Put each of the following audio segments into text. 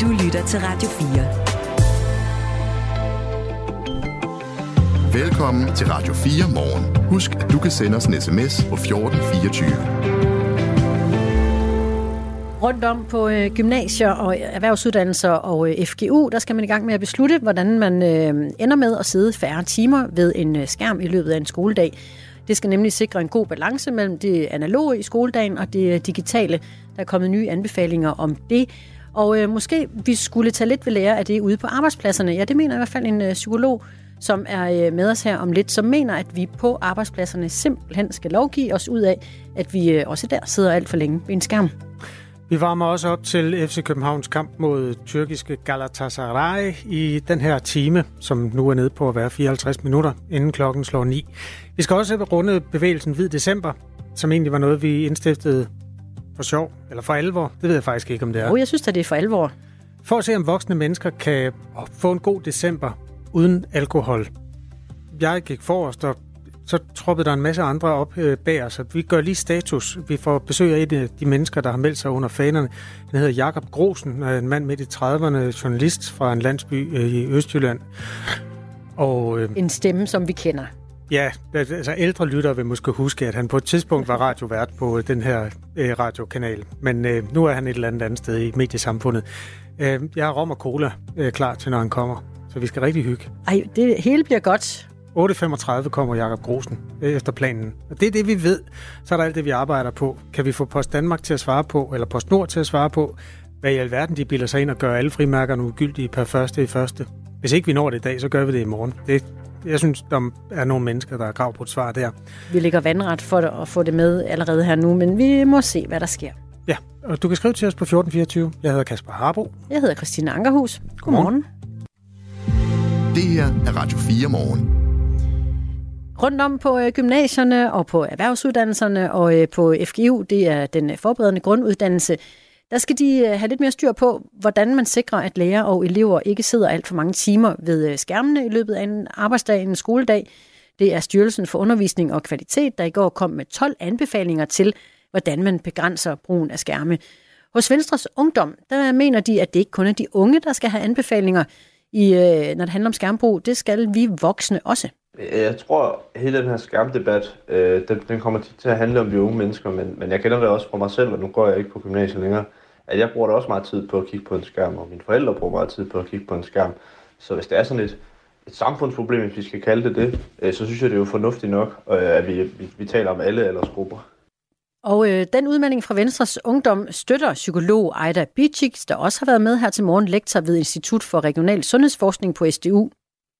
Du lytter til Radio 4. Velkommen til Radio 4 morgen. Husk, at du kan sende os en sms på 1424. Rundt om på øh, gymnasier og erhvervsuddannelser og øh, FGU, der skal man i gang med at beslutte, hvordan man øh, ender med at sidde færre timer ved en øh, skærm i løbet af en skoledag. Det skal nemlig sikre en god balance mellem det analoge i skoledagen og det digitale. Der er kommet nye anbefalinger om det. Og øh, måske vi skulle tage lidt ved lære af det ude på arbejdspladserne. Ja, det mener i hvert fald en øh, psykolog, som er øh, med os her om lidt, som mener, at vi på arbejdspladserne simpelthen skal lovgive os ud af, at vi øh, også der sidder alt for længe ved en skærm. Vi varmer også op til FC Københavns kamp mod tyrkiske Galatasaray i den her time, som nu er nede på at være 54 minutter, inden klokken slår 9. Vi skal også have rundet bevægelsen Hvid December, som egentlig var noget, vi indstiftede for sjov, eller for alvor. Det ved jeg faktisk ikke, om det er. Oh, jeg synes at det er for alvor. For at se, om voksne mennesker kan få en god december uden alkohol. Jeg gik forrest, og så troppede der en masse andre op øh, bag os. Vi gør lige status. Vi får besøg af et af de mennesker, der har meldt sig under fanerne. Han hedder Jakob Grosen, en mand midt i 30'erne, journalist fra en landsby øh, i Østjylland. Og, øh, en stemme, som vi kender. Ja, altså ældre lyttere vil måske huske, at han på et tidspunkt var radiovært på den her øh, radiokanal. Men øh, nu er han et eller andet andet sted i mediesamfundet. Øh, jeg har rom og cola øh, klar til, når han kommer. Så vi skal rigtig hygge. Ej, det hele bliver godt. 8.35 kommer Jakob Grosen øh, efter planen. Og det er det, vi ved. Så er der alt det, vi arbejder på. Kan vi få Post Danmark til at svare på, eller Post Nord til at svare på, hvad i alverden de bilder sig ind og gør alle frimærkerne ugyldige per første i første? Hvis ikke vi når det i dag, så gør vi det i morgen. Det, jeg synes, der er nogle mennesker, der har krav på et svar der. Vi ligger vandret for at få det med allerede her nu, men vi må se, hvad der sker. Ja, og du kan skrive til os på 1424. Jeg hedder Kasper Harbo. Jeg hedder Christine Ankerhus. Godmorgen. Godmorgen. Det her er Radio 4 morgen. Rundt om på øh, gymnasierne og på erhvervsuddannelserne og øh, på FGU, det er den forberedende grunduddannelse, der skal de øh, have lidt mere styr på, hvordan man sikrer, at lærere og elever ikke sidder alt for mange timer ved øh, skærmene i løbet af en arbejdsdag, en skoledag. Det er Styrelsen for Undervisning og Kvalitet, der i går kom med 12 anbefalinger til, hvordan man begrænser brugen af skærme. Hos Venstres Ungdom, der mener de, at det ikke kun er de unge, der skal have anbefalinger, i, øh, når det handler om skærmbrug. Det skal vi voksne også. Jeg tror, at hele den her skærmdebat, øh, den, den kommer til at handle om de unge mennesker, men, men jeg kender det også fra mig selv, og nu går jeg ikke på gymnasiet længere, at jeg bruger da også meget tid på at kigge på en skærm, og mine forældre bruger meget tid på at kigge på en skærm. Så hvis det er sådan et, et samfundsproblem, hvis vi skal kalde det det, øh, så synes jeg, det er jo fornuftigt nok, øh, at vi, vi, vi taler om alle aldersgrupper. Og øh, den udmelding fra Venstres Ungdom støtter psykolog Ejda Bicic, der også har været med her til morgen, lektor ved Institut for Regional Sundhedsforskning på SDU.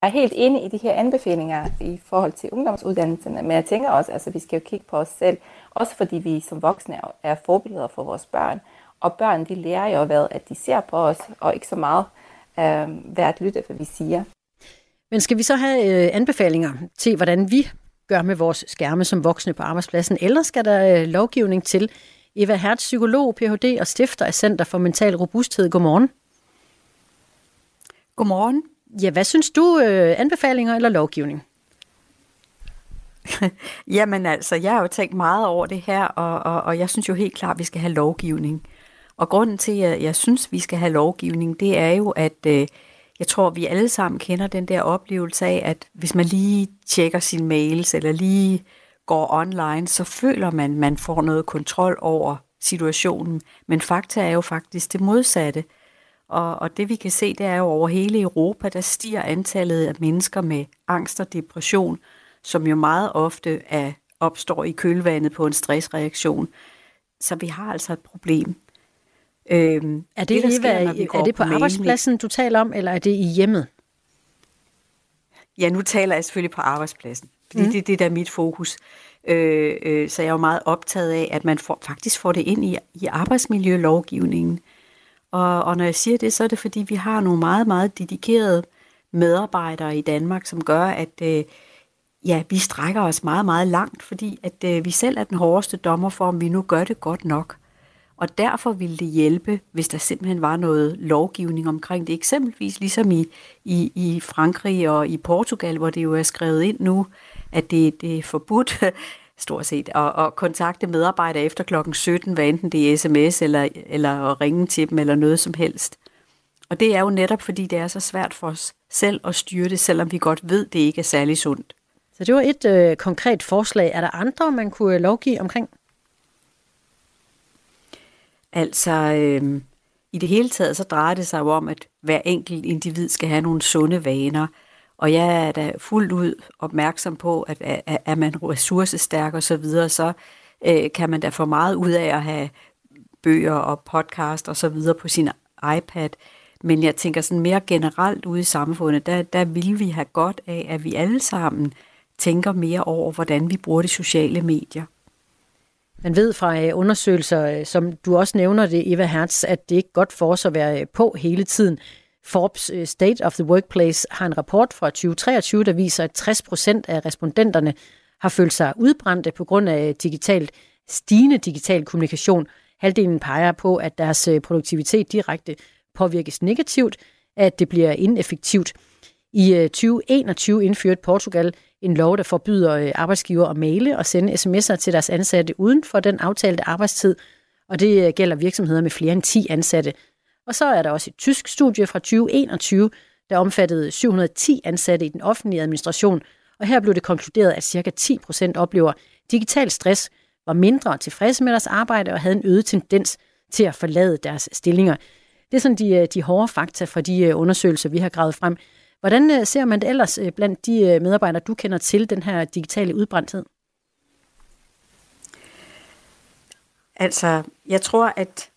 Jeg er helt enig i de her anbefalinger i forhold til ungdomsuddannelserne, men jeg tænker også, at altså, vi skal jo kigge på os selv, også fordi vi som voksne er forbilleder for vores børn. Og børn, de lærer jo hvad, at de ser på os, og ikke så meget øh, hvad at lytte, hvad vi siger. Men skal vi så have øh, anbefalinger til, hvordan vi gør med vores skærme som voksne på arbejdspladsen, eller skal der øh, lovgivning til? Eva Hertz, psykolog, Ph.D. og stifter af Center for Mental Robusthed. Godmorgen. Godmorgen. Ja, hvad synes du? Øh, anbefalinger eller lovgivning? Jamen altså, jeg har jo tænkt meget over det her, og, og, og jeg synes jo helt klart, at vi skal have lovgivning. Og grunden til, at jeg synes, vi skal have lovgivning, det er jo, at øh, jeg tror, vi alle sammen kender den der oplevelse af, at hvis man lige tjekker sine mails, eller lige går online, så føler man, at man får noget kontrol over situationen. Men fakta er jo faktisk det modsatte. Og, og det vi kan se, det er jo over hele Europa, der stiger antallet af mennesker med angst og depression, som jo meget ofte er, opstår i kølvandet på en stressreaktion. Så vi har altså et problem. Øhm, er det, det sker, er, er det på, på arbejdspladsen, du taler om, eller er det i hjemmet? Ja, nu taler jeg selvfølgelig på arbejdspladsen, fordi mm. det, det er der mit fokus. Øh, øh, så jeg er jo meget optaget af, at man får, faktisk får det ind i, i arbejdsmiljølovgivningen. Og, og når jeg siger det, så er det fordi, vi har nogle meget, meget dedikerede medarbejdere i Danmark, som gør, at øh, ja, vi strækker os meget, meget langt, fordi at øh, vi selv er den hårdeste dommer for, om vi nu gør det godt nok. Og derfor ville det hjælpe, hvis der simpelthen var noget lovgivning omkring det. Eksempelvis ligesom i, i, i Frankrig og i Portugal, hvor det jo er skrevet ind nu, at det, det er forbudt stort set, at, at kontakte medarbejdere efter klokken 17, hvad enten det er sms eller, eller at ringe til dem eller noget som helst. Og det er jo netop, fordi det er så svært for os selv at styre det, selvom vi godt ved, det ikke er særlig sundt. Så det var et øh, konkret forslag. Er der andre, man kunne øh, lovgive omkring? Altså, øh, i det hele taget, så drejer det sig jo om, at hver enkelt individ skal have nogle sunde vaner. Og jeg er da fuldt ud opmærksom på, at er, man ressourcestærk og så videre, så øh, kan man da få meget ud af at have bøger og podcast og så videre på sin iPad. Men jeg tænker sådan mere generelt ude i samfundet, der, der vil vi have godt af, at vi alle sammen tænker mere over, hvordan vi bruger de sociale medier. Man ved fra øh, undersøgelser, øh, som du også nævner det, Eva Hertz, at det ikke er godt for os at være øh, på hele tiden. Forbes State of the Workplace har en rapport fra 2023, der viser, at 60 procent af respondenterne har følt sig udbrændte på grund af digitalt, stigende digital kommunikation. Halvdelen peger på, at deres produktivitet direkte påvirkes negativt, at det bliver ineffektivt. I 2021 indførte Portugal en lov, der forbyder øh, arbejdsgiver at male og sende sms'er til deres ansatte uden for den aftalte arbejdstid, og det øh, gælder virksomheder med flere end 10 ansatte. Og så er der også et tysk studie fra 2021, der omfattede 710 ansatte i den offentlige administration, og her blev det konkluderet, at ca. 10% oplever digital stress, var mindre tilfredse med deres arbejde og havde en øget tendens til at forlade deres stillinger. Det er sådan de, øh, de hårde fakta fra de undersøgelser, vi har gravet frem. Hvordan øh, ser man det ellers øh, blandt de øh, medarbejdere, du kender til, den her digitale udbrændthed? Altså, jeg tror, at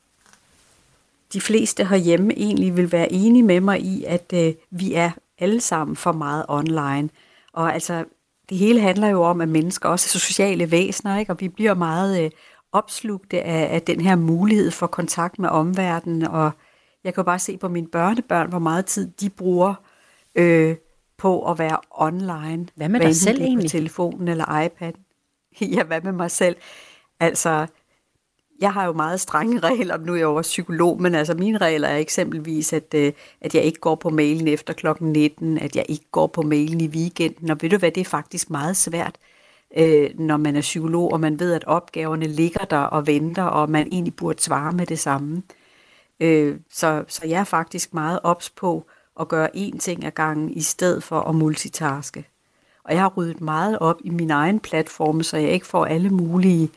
de fleste herhjemme egentlig vil være enige med mig i, at øh, vi er alle sammen for meget online. Og altså, det hele handler jo om, at mennesker også er sociale væsener, ikke? og vi bliver meget øh, opslugte af, af den her mulighed for kontakt med omverdenen. Og jeg kan jo bare se på mine børnebørn, hvor meget tid de bruger øh, på at være online. Hvad med dig selv egentlig? På telefonen eller iPad. ja, hvad med mig selv? Altså, jeg har jo meget strenge regler, nu er jeg også psykolog, men altså mine regler er eksempelvis, at, øh, at jeg ikke går på mailen efter klokken 19, at jeg ikke går på mailen i weekenden, og ved du hvad, det er faktisk meget svært, øh, når man er psykolog, og man ved, at opgaverne ligger der og venter, og man egentlig burde svare med det samme. Øh, så, så jeg er faktisk meget ops på, at gøre én ting ad gangen, i stedet for at multitaske. Og jeg har ryddet meget op i min egen platform, så jeg ikke får alle mulige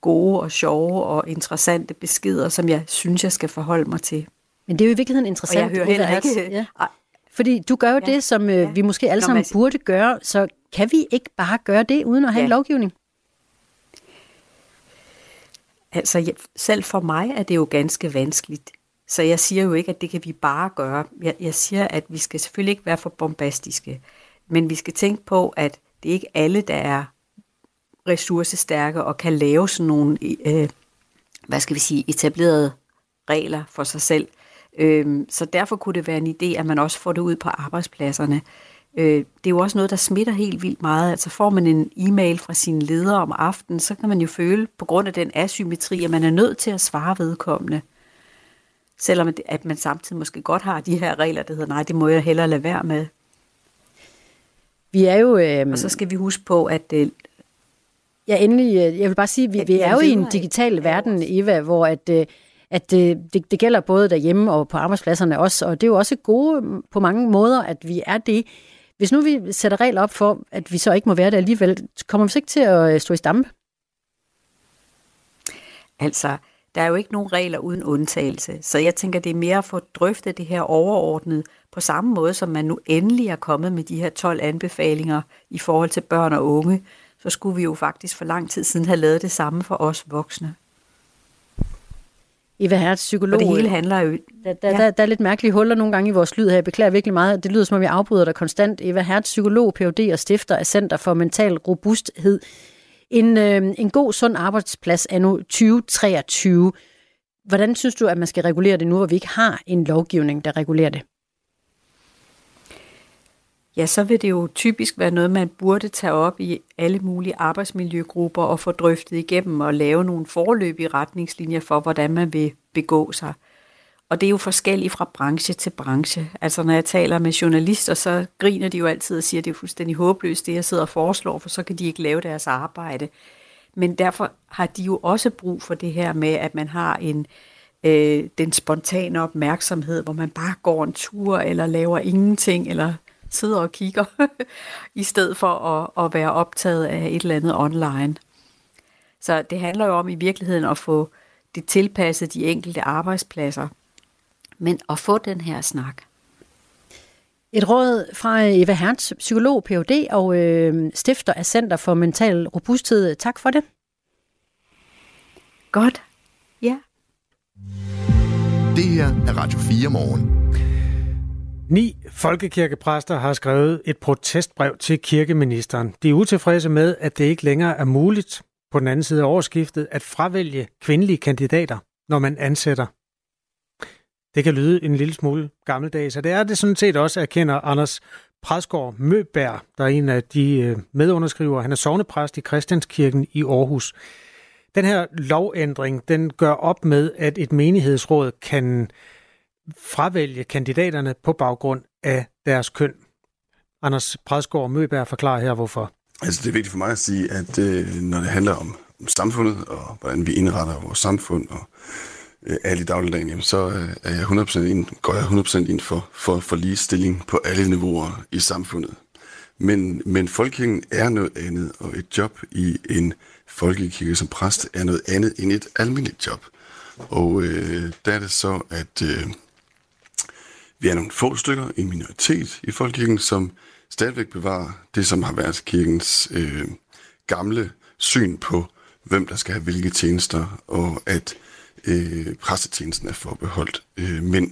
gode og sjove og interessante beskeder, som jeg synes, jeg skal forholde mig til. Men det er jo i virkeligheden interessant. Og jeg hører heller ikke... Ja. Fordi du gør jo ja. det, som øh, ja. vi måske alle sammen burde gøre, så kan vi ikke bare gøre det, uden at have ja. en lovgivning? Altså, selv for mig er det jo ganske vanskeligt. Så jeg siger jo ikke, at det kan vi bare gøre. Jeg, jeg siger, at vi skal selvfølgelig ikke være for bombastiske, men vi skal tænke på, at det er ikke alle, der er ressourcestærke og kan lave sådan nogle, øh, hvad skal vi sige, etablerede regler for sig selv. Øh, så derfor kunne det være en idé, at man også får det ud på arbejdspladserne. Øh, det er jo også noget, der smitter helt vildt meget. Altså får man en e-mail fra sine ledere om aftenen, så kan man jo føle, på grund af den asymmetri, at man er nødt til at svare vedkommende. Selvom at man samtidig måske godt har de her regler, der hedder, nej, det må jeg hellere lade være med. Vi er jo... Øh... Og så skal vi huske på, at... Øh... Ja, endelig, øh, jeg vil bare sige, vi, vi er jo i en digital verden, Eva, hvor at, øh, at øh, det, det gælder både derhjemme og på arbejdspladserne også, og det er jo også gode på mange måder, at vi er det. Hvis nu vi sætter regler op for, at vi så ikke må være det alligevel, kommer vi så ikke til at stå i stampe? Altså, der er jo ikke nogen regler uden undtagelse, så jeg tænker, det er mere at få drøftet det her overordnet på samme måde, som man nu endelig er kommet med de her 12 anbefalinger i forhold til børn og unge, så skulle vi jo faktisk for lang tid siden have lavet det samme for os voksne. Eva Hertz, psykolog. Og det hele handler jo... Der, der, ja. der, der er lidt mærkelige huller nogle gange i vores lyd her. Jeg beklager virkelig meget. Det lyder som om, vi afbryder dig konstant. Eva Hertz, psykolog, Ph.D. og stifter af Center for Mental Robusthed en, øh, en god, sund arbejdsplads er nu 2023. Hvordan synes du, at man skal regulere det nu, hvor vi ikke har en lovgivning, der regulerer det? Ja, så vil det jo typisk være noget, man burde tage op i alle mulige arbejdsmiljøgrupper og få drøftet igennem og lave nogle forløbige retningslinjer for, hvordan man vil begå sig. Og det er jo forskelligt fra branche til branche. Altså når jeg taler med journalister, så griner de jo altid og siger, at det er fuldstændig håbløst, det jeg sidder og foreslår, for så kan de ikke lave deres arbejde. Men derfor har de jo også brug for det her med, at man har en øh, den spontane opmærksomhed, hvor man bare går en tur, eller laver ingenting, eller sidder og kigger, i stedet for at, at være optaget af et eller andet online. Så det handler jo om i virkeligheden at få det tilpasset de enkelte arbejdspladser, men at få den her snak. Et råd fra Eva Hertz, psykolog, Ph.D. og øh, stifter af Center for Mental Robusthed. Tak for det. Godt. Ja. Det her er Radio 4 morgen. Ni folkekirkepræster har skrevet et protestbrev til kirkeministeren. De er utilfredse med, at det ikke længere er muligt på den anden side af årsskiftet at fravælge kvindelige kandidater, når man ansætter. Det kan lyde en lille smule gammeldags, og det er det sådan set også, erkender Anders Præsgaard Møbær, der er en af de øh, medunderskrivere. Han er sovnepræst i Christianskirken i Aarhus. Den her lovændring, den gør op med, at et menighedsråd kan fravælge kandidaterne på baggrund af deres køn. Anders Præsgaard Møbær forklarer her, hvorfor. Altså, det er vigtigt for mig at sige, at øh, når det handler om samfundet, og hvordan vi indretter vores samfund, og øh, alle i dagligdagen, jamen, så øh, er jeg 100% ind, går jeg 100% ind for, for, for ligestilling på alle niveauer i samfundet. Men, men folkekirken er noget andet, og et job i en folkekirke som præst er noget andet end et almindeligt job. Og øh, der er det så, at øh, vi er nogle få stykker, en minoritet i folkekirken, som stadigvæk bevarer det, som har været kirkens øh, gamle syn på, hvem der skal have hvilke tjenester, og at øh, præstetjenesten er forbeholdt øh, mænd.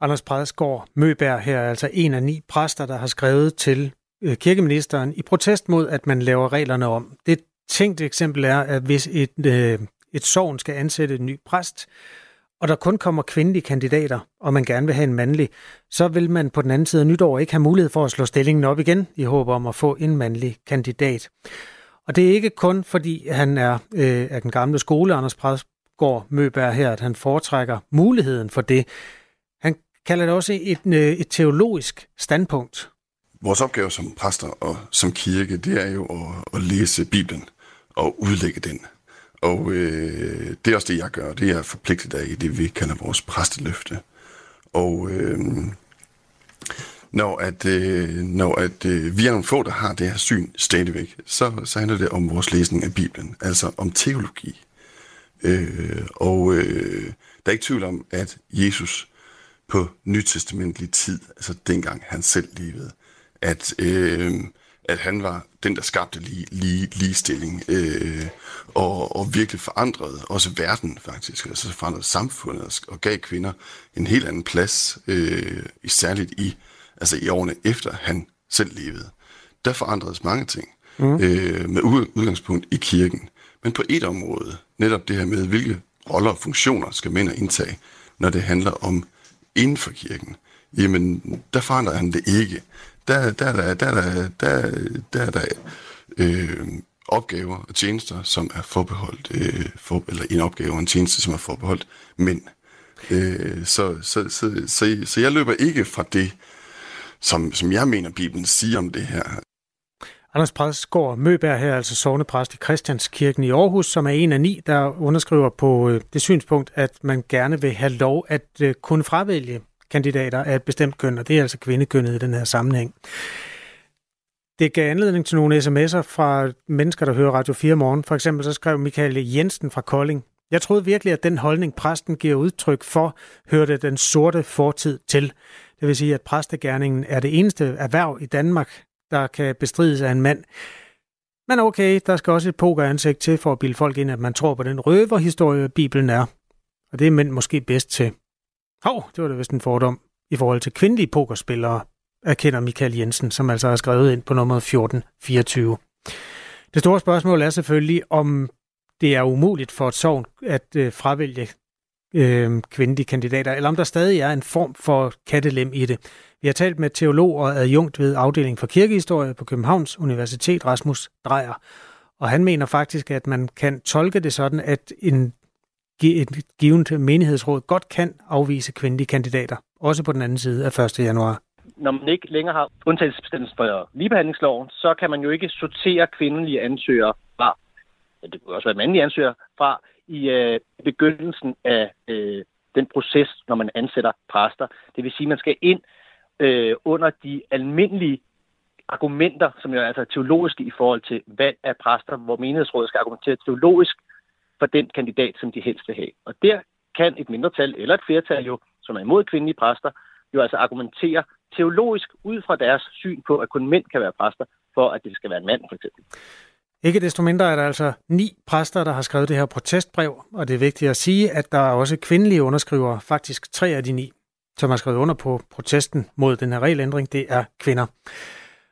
Anders Bredsgaard Møberg her er altså en af ni præster, der har skrevet til øh, kirkeministeren i protest mod, at man laver reglerne om. Det tænkte eksempel er, at hvis et, øh, et sovn skal ansætte en ny præst, og der kun kommer kvindelige kandidater, og man gerne vil have en mandlig, så vil man på den anden side af nytår ikke have mulighed for at slå stillingen op igen i håb om at få en mandlig kandidat. Og det er ikke kun fordi han er øh, af den gamle skole, Anders går Møberg her, at han foretrækker muligheden for det. Han kalder det også et, øh, et teologisk standpunkt. Vores opgave som præster og som kirke, det er jo at, at læse Bibelen og udlægge den. Og øh, det er også det, jeg gør. Det er jeg forpligtet af i det, vi kalder vores præsteløfte. Og øh, når, at, øh, når at, øh, vi er nogle få, der har det her syn stadigvæk, så, så handler det om vores læsning af Bibelen, altså om teologi. Øh, og øh, der er ikke tvivl om, at Jesus på nytestamentlig tid, altså dengang han selv levede, at øh, at han var den, der skabte lige, lige, ligestilling, øh, og, og virkelig forandrede også verden faktisk, altså forandrede samfundet og gav kvinder en helt anden plads, øh, særligt i, altså i årene efter han selv levede. Der forandredes mange ting mm. øh, med udgangspunkt i kirken. Men på et område, netop det her med, hvilke roller og funktioner skal mænd indtage, når det handler om inden for kirken, jamen der forandrer han det ikke der, der, der, der, der, der, der, der øh, opgaver og tjenester, som er forbeholdt, øh, for, eller en opgave og en tjeneste, som er forbeholdt mænd. Øh, så, så, så, så, så jeg løber ikke fra det, som, som jeg mener, Bibelen siger om det her. Anders Præstgaard Møberg her, altså sovnepræst i Christianskirken i Aarhus, som er en af ni, der underskriver på øh, det synspunkt, at man gerne vil have lov at øh, kunne fravælge kandidater af et bestemt køn, og det er altså kvindekønnet i den her sammenhæng. Det gav anledning til nogle sms'er fra mennesker, der hører Radio 4 morgen. For eksempel så skrev Michael Jensen fra Kolding. Jeg troede virkelig, at den holdning, præsten giver udtryk for, hørte den sorte fortid til. Det vil sige, at præstegærningen er det eneste erhverv i Danmark, der kan bestrides af en mand. Men okay, der skal også et pokeransigt til for at bilde folk ind, at man tror på den røverhistorie, Bibelen er. Og det er mænd måske bedst til. Hov, det var da vist en fordom i forhold til kvindelige pokerspillere, erkender Michael Jensen, som altså har skrevet ind på nummer 1424. Det store spørgsmål er selvfølgelig, om det er umuligt for et sovn at øh, fravælge øh, kvindelige kandidater, eller om der stadig er en form for kattelem i det. Vi har talt med teolog og adjunkt ved afdelingen for kirkehistorie på Københavns Universitet, Rasmus Drejer, og han mener faktisk, at man kan tolke det sådan, at en et givet menighedsråd godt kan afvise kvindelige kandidater, også på den anden side af 1. januar. Når man ikke længere har undtagelsesbestemmelsen for ligebehandlingsloven, så kan man jo ikke sortere kvindelige ansøgere fra, det kunne også være mandlige ansøgere, fra i øh, begyndelsen af øh, den proces, når man ansætter præster. Det vil sige, at man skal ind øh, under de almindelige argumenter, som jo er altså teologiske i forhold til valg af præster, hvor menighedsrådet skal argumentere teologisk for den kandidat, som de helst vil have. Og der kan et mindretal eller et flertal jo, som er imod kvindelige præster, jo altså argumentere teologisk ud fra deres syn på, at kun mænd kan være præster, for at det skal være en mand, for eksempel. Ikke desto mindre er der altså ni præster, der har skrevet det her protestbrev, og det er vigtigt at sige, at der er også kvindelige underskrivere, faktisk tre af de ni, som har skrevet under på protesten mod den her regelændring, det er kvinder.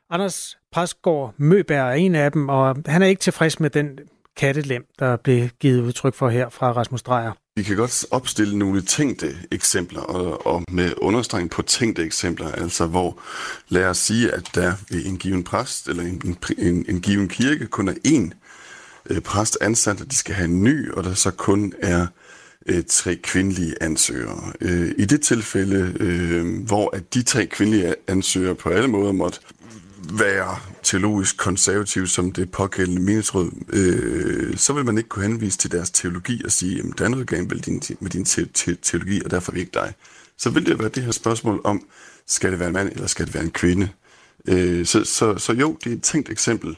Anders Præsgaard Møbær er en af dem, og han er ikke tilfreds med den kattelem, der blev givet udtryk for her fra Rasmus Drejer. Vi kan godt opstille nogle tænkte eksempler, og, og med understregning på tænkte eksempler, altså hvor lad os sige, at der ved en given præst eller en, en, en given kirke kun er én øh, præst ansat, og de skal have en ny, og der så kun er øh, tre kvindelige ansøgere. Øh, I det tilfælde, øh, hvor at de tre kvindelige ansøgere på alle måder måtte være teologisk konservativ som det pågældende menighedsråd, øh, så vil man ikke kunne henvise til deres teologi og sige, at der er noget galt med din, med din te- te- teologi, og derfor er vi ikke dig. Så vil det være det her spørgsmål om, skal det være en mand, eller skal det være en kvinde? Øh, så, så, så jo, det er et tænkt eksempel.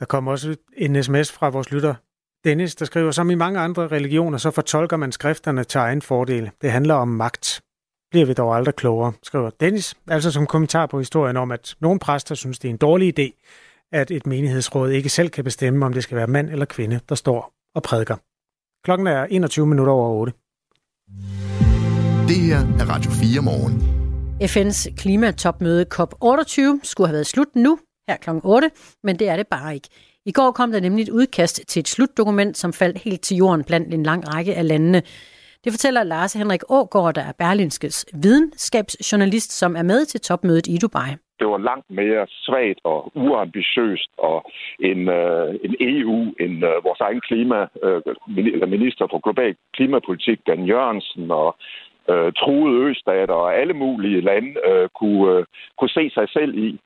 Der kommer også en sms fra vores lytter, Dennis, der skriver, som i mange andre religioner, så fortolker man skrifterne til egen fordel. Det handler om magt bliver vi dog aldrig klogere, skriver Dennis, altså som kommentar på historien om, at nogle præster synes, det er en dårlig idé, at et menighedsråd ikke selv kan bestemme, om det skal være mand eller kvinde, der står og prædiker. Klokken er 21 minutter over 8. Det her er Radio 4 morgen. FN's klimatopmøde COP28 skulle have været slut nu, her kl. 8, men det er det bare ikke. I går kom der nemlig et udkast til et slutdokument, som faldt helt til jorden blandt en lang række af landene. Det fortæller Lars Henrik Ågaard, der er Berlinskes videnskabsjournalist, som er med til topmødet i Dubai. Det var langt mere svagt og uambitiøst og en, øh, en EU, en øh, vores egen klima, øh, minister for global klimapolitik, Dan Jørgensen og øh, truede østater og alle mulige lande øh, kunne, øh, kunne se sig selv i.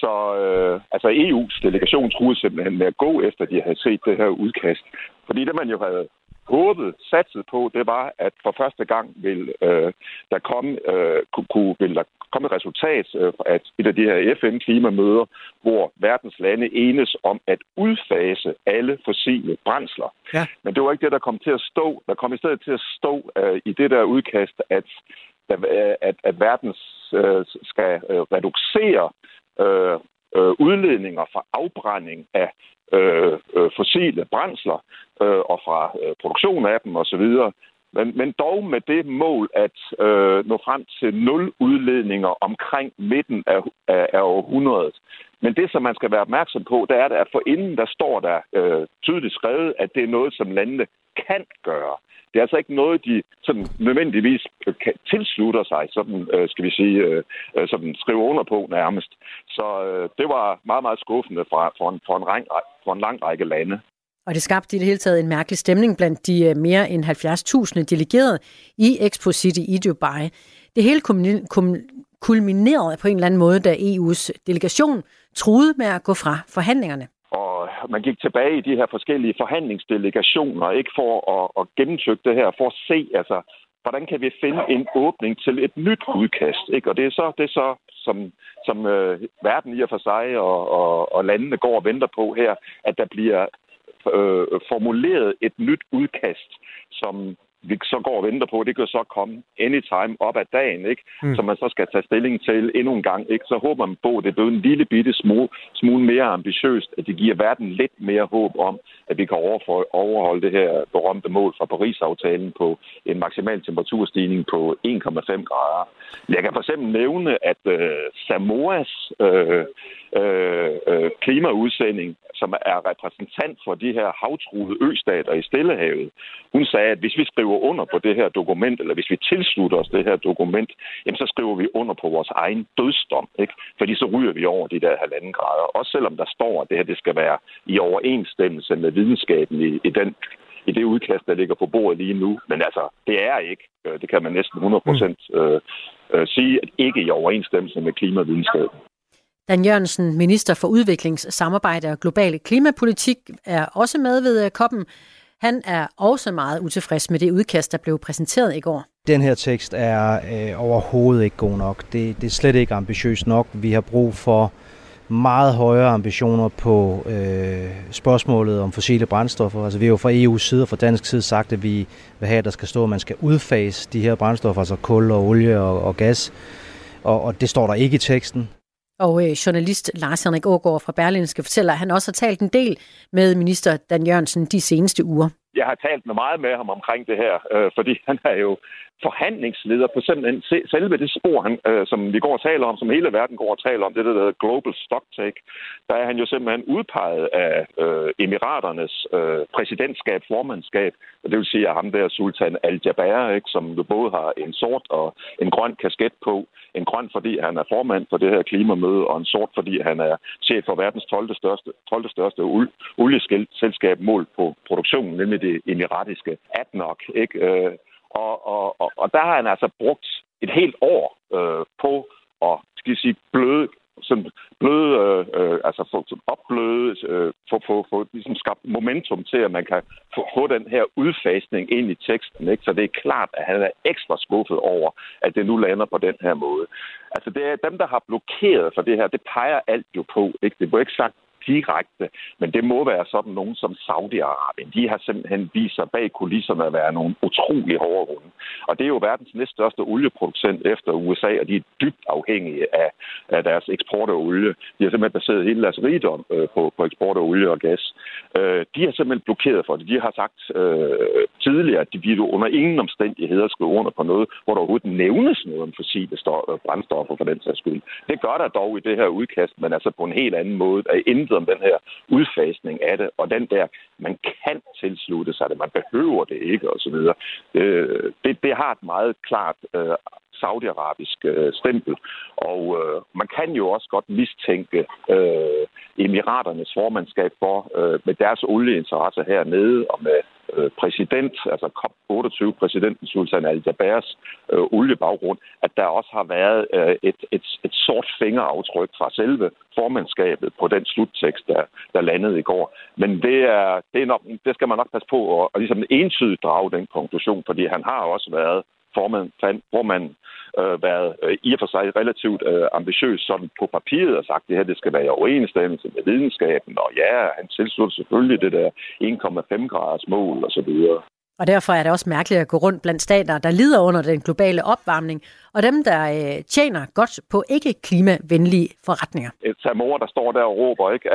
Så øh, altså EU's delegation troede simpelthen med at gå efter, de havde set det her udkast. Fordi det man jo havde håbet, satset på, det var, at for første gang vil øh, der komme, øh, kunne, vil der komme et resultat øh, af et af de her FN-klimamøder, hvor verdens lande enes om at udfase alle fossile brændsler. Ja. Men det var ikke det, der kom til at stå. Der kom i stedet til at stå øh, i det der udkast, at, at, at verden øh, skal øh, reducere øh, øh, udledninger fra afbrænding af øh, øh, fossile brændsler øh, og fra øh, produktion af dem osv., men, men dog med det mål at øh, nå frem til nul udledninger omkring midten af, af, af århundredet. Men det, som man skal være opmærksom på, det er, at for inden der står der øh, tydeligt skrevet, at det er noget, som landene kan gøre. Det er altså ikke noget, de sådan nødvendigvis øh, kan tilslutter sig, sådan, øh, skal vi sige, øh, øh, sådan skriver under på nærmest. Så øh, det var meget, meget skuffende for, for, en, for, en, ræng, for en lang række lande. Og det skabte i det hele taget en mærkelig stemning blandt de øh, mere end 70.000 delegerede i Expo City i Dubai. Det hele kulminerede på en eller anden måde, da EU's delegation truede med at gå fra forhandlingerne og man gik tilbage i de her forskellige forhandlingsdelegationer, ikke for at, at gennemtygge det her, for at se, altså, hvordan kan vi finde en åbning til et nyt udkast, ikke? Og det er så, det er så som, som øh, verden i og for sig og, og, og landene går og venter på her, at der bliver øh, formuleret et nyt udkast, som vi så går og venter på, det kan så komme anytime op ad dagen, ikke? Mm. som man så skal tage stilling til endnu en gang. Ikke? Så håber man på, at det er blevet en lille bitte smule, smule mere ambitiøst, at det giver verden lidt mere håb om, at vi kan overholde det her berømte mål fra Paris-aftalen på en maksimal temperaturstigning på 1,5 grader. Jeg kan for eksempel nævne, at øh, Samoas øh, øh, øh, klimaudsending, som er repræsentant for de her havtruede østater i Stillehavet, hun sagde, at hvis vi skriver under på det her dokument, eller hvis vi tilslutter os det her dokument, jamen så skriver vi under på vores egen dødsdom, ikke? fordi så ryger vi over de der halvanden grader. Også selvom der står, at det her det skal være i overensstemmelse med videnskaben i, i den i det udkast, der ligger på bordet lige nu. Men altså, det er ikke, øh, det kan man næsten 100 procent øh, øh, sige, at ikke i overensstemmelse med klimavidenskaben. Dan Jørgensen, minister for udviklingssamarbejde og globale klimapolitik, er også med ved koppen. Han er også meget utilfreds med det udkast, der blev præsenteret i går. Den her tekst er øh, overhovedet ikke god nok. Det, det er slet ikke ambitiøst nok. Vi har brug for meget højere ambitioner på øh, spørgsmålet om fossile brændstoffer. Altså vi har jo fra EU's side og fra dansk side sagt, at vi vil have, at der skal stå, at man skal udfase de her brændstoffer, altså kul og olie og, og gas. Og, og det står der ikke i teksten. Og øh, journalist Lars Henrik Ågaard fra Berlinske fortæller, at han også har talt en del med minister Dan Jørgensen de seneste uger. Jeg har talt med meget med ham omkring det her, øh, fordi han er jo forhandlingsleder på simpelthen selve det spor, han, øh, som vi går og taler om, som hele verden går og taler om, det der hedder Global Stocktake. Der er han jo simpelthen udpeget af øh, Emiraternes øh, præsidentskab, formandskab, og det vil sige at ham der Sultan Al-Jaber, ikke, som jo både har en sort og en grøn kasket på. En grøn, fordi han er formand for det her klimamøde, og en sort, fordi han er chef for verdens 12. største, 12. største olieselskab målt på produktionen, nemlig det emiratiske ADNOC. Ikke? Øh, og, og, og, og der har han altså brugt et helt år øh, på at skal jeg sige, bløde, sådan bløde, øh, øh altså få opbløde, øh, få, få, få ligesom skabt momentum til, at man kan få, få den her udfasning ind i teksten. Ikke? Så det er klart, at han er ekstra skuffet over, at det nu lander på den her måde. Altså det er dem, der har blokeret for det her, det peger alt jo på. Ikke? Det blev ikke sagt direkte, men det må være sådan nogen som Saudi-Arabien. De har simpelthen vist sig bag kulisserne at være nogle utrolig hårde runde. Og det er jo verdens næststørste olieproducent efter USA, og de er dybt afhængige af, af deres eksport af olie. De har simpelthen baseret hele deres rigdom øh, på, på eksport af olie og gas. Øh, de har simpelthen blokeret for det. De har sagt øh, tidligere, at de vil under ingen omstændigheder skrive under på noget, hvor der overhovedet nævnes noget om fossile brændstoffer for den sags skyld. Det gør der dog i det her udkast, men altså på en helt anden måde. at intet intet om den her udfasning af det, og den der, man kan tilslutte sig det, man behøver det ikke, osv. Det, øh, det, det har et meget klart øh, saudiarabisk øh, stempel. Og øh, man kan jo også godt mistænke øh, Emiraternes formandskab for, øh, med deres olieinteresse hernede og med øh, præsident, altså COP28-præsidenten Sultan al-Jabers øh, oliebaggrund, at der også har været øh, et, et, et sort fingeraftryk fra selve formandskabet på den sluttekst, der, der landede i går. Men det, er, det, er nok, det skal man nok passe på at, at ligesom entydigt drage den konklusion, fordi han har også været formand, formand øh, været øh, i og for sig relativt øh, ambitiøs sådan på papiret og sagt, at det her det skal være i overensstemmelse med videnskaben, og ja, han tilslutter selvfølgelig det der 1,5 graders mål og så videre. Og derfor er det også mærkeligt at gå rundt blandt stater, der lider under den globale opvarmning, og dem, der øh, tjener godt på ikke-klimavenlige forretninger. Et Samor, der står der og råber, ikke?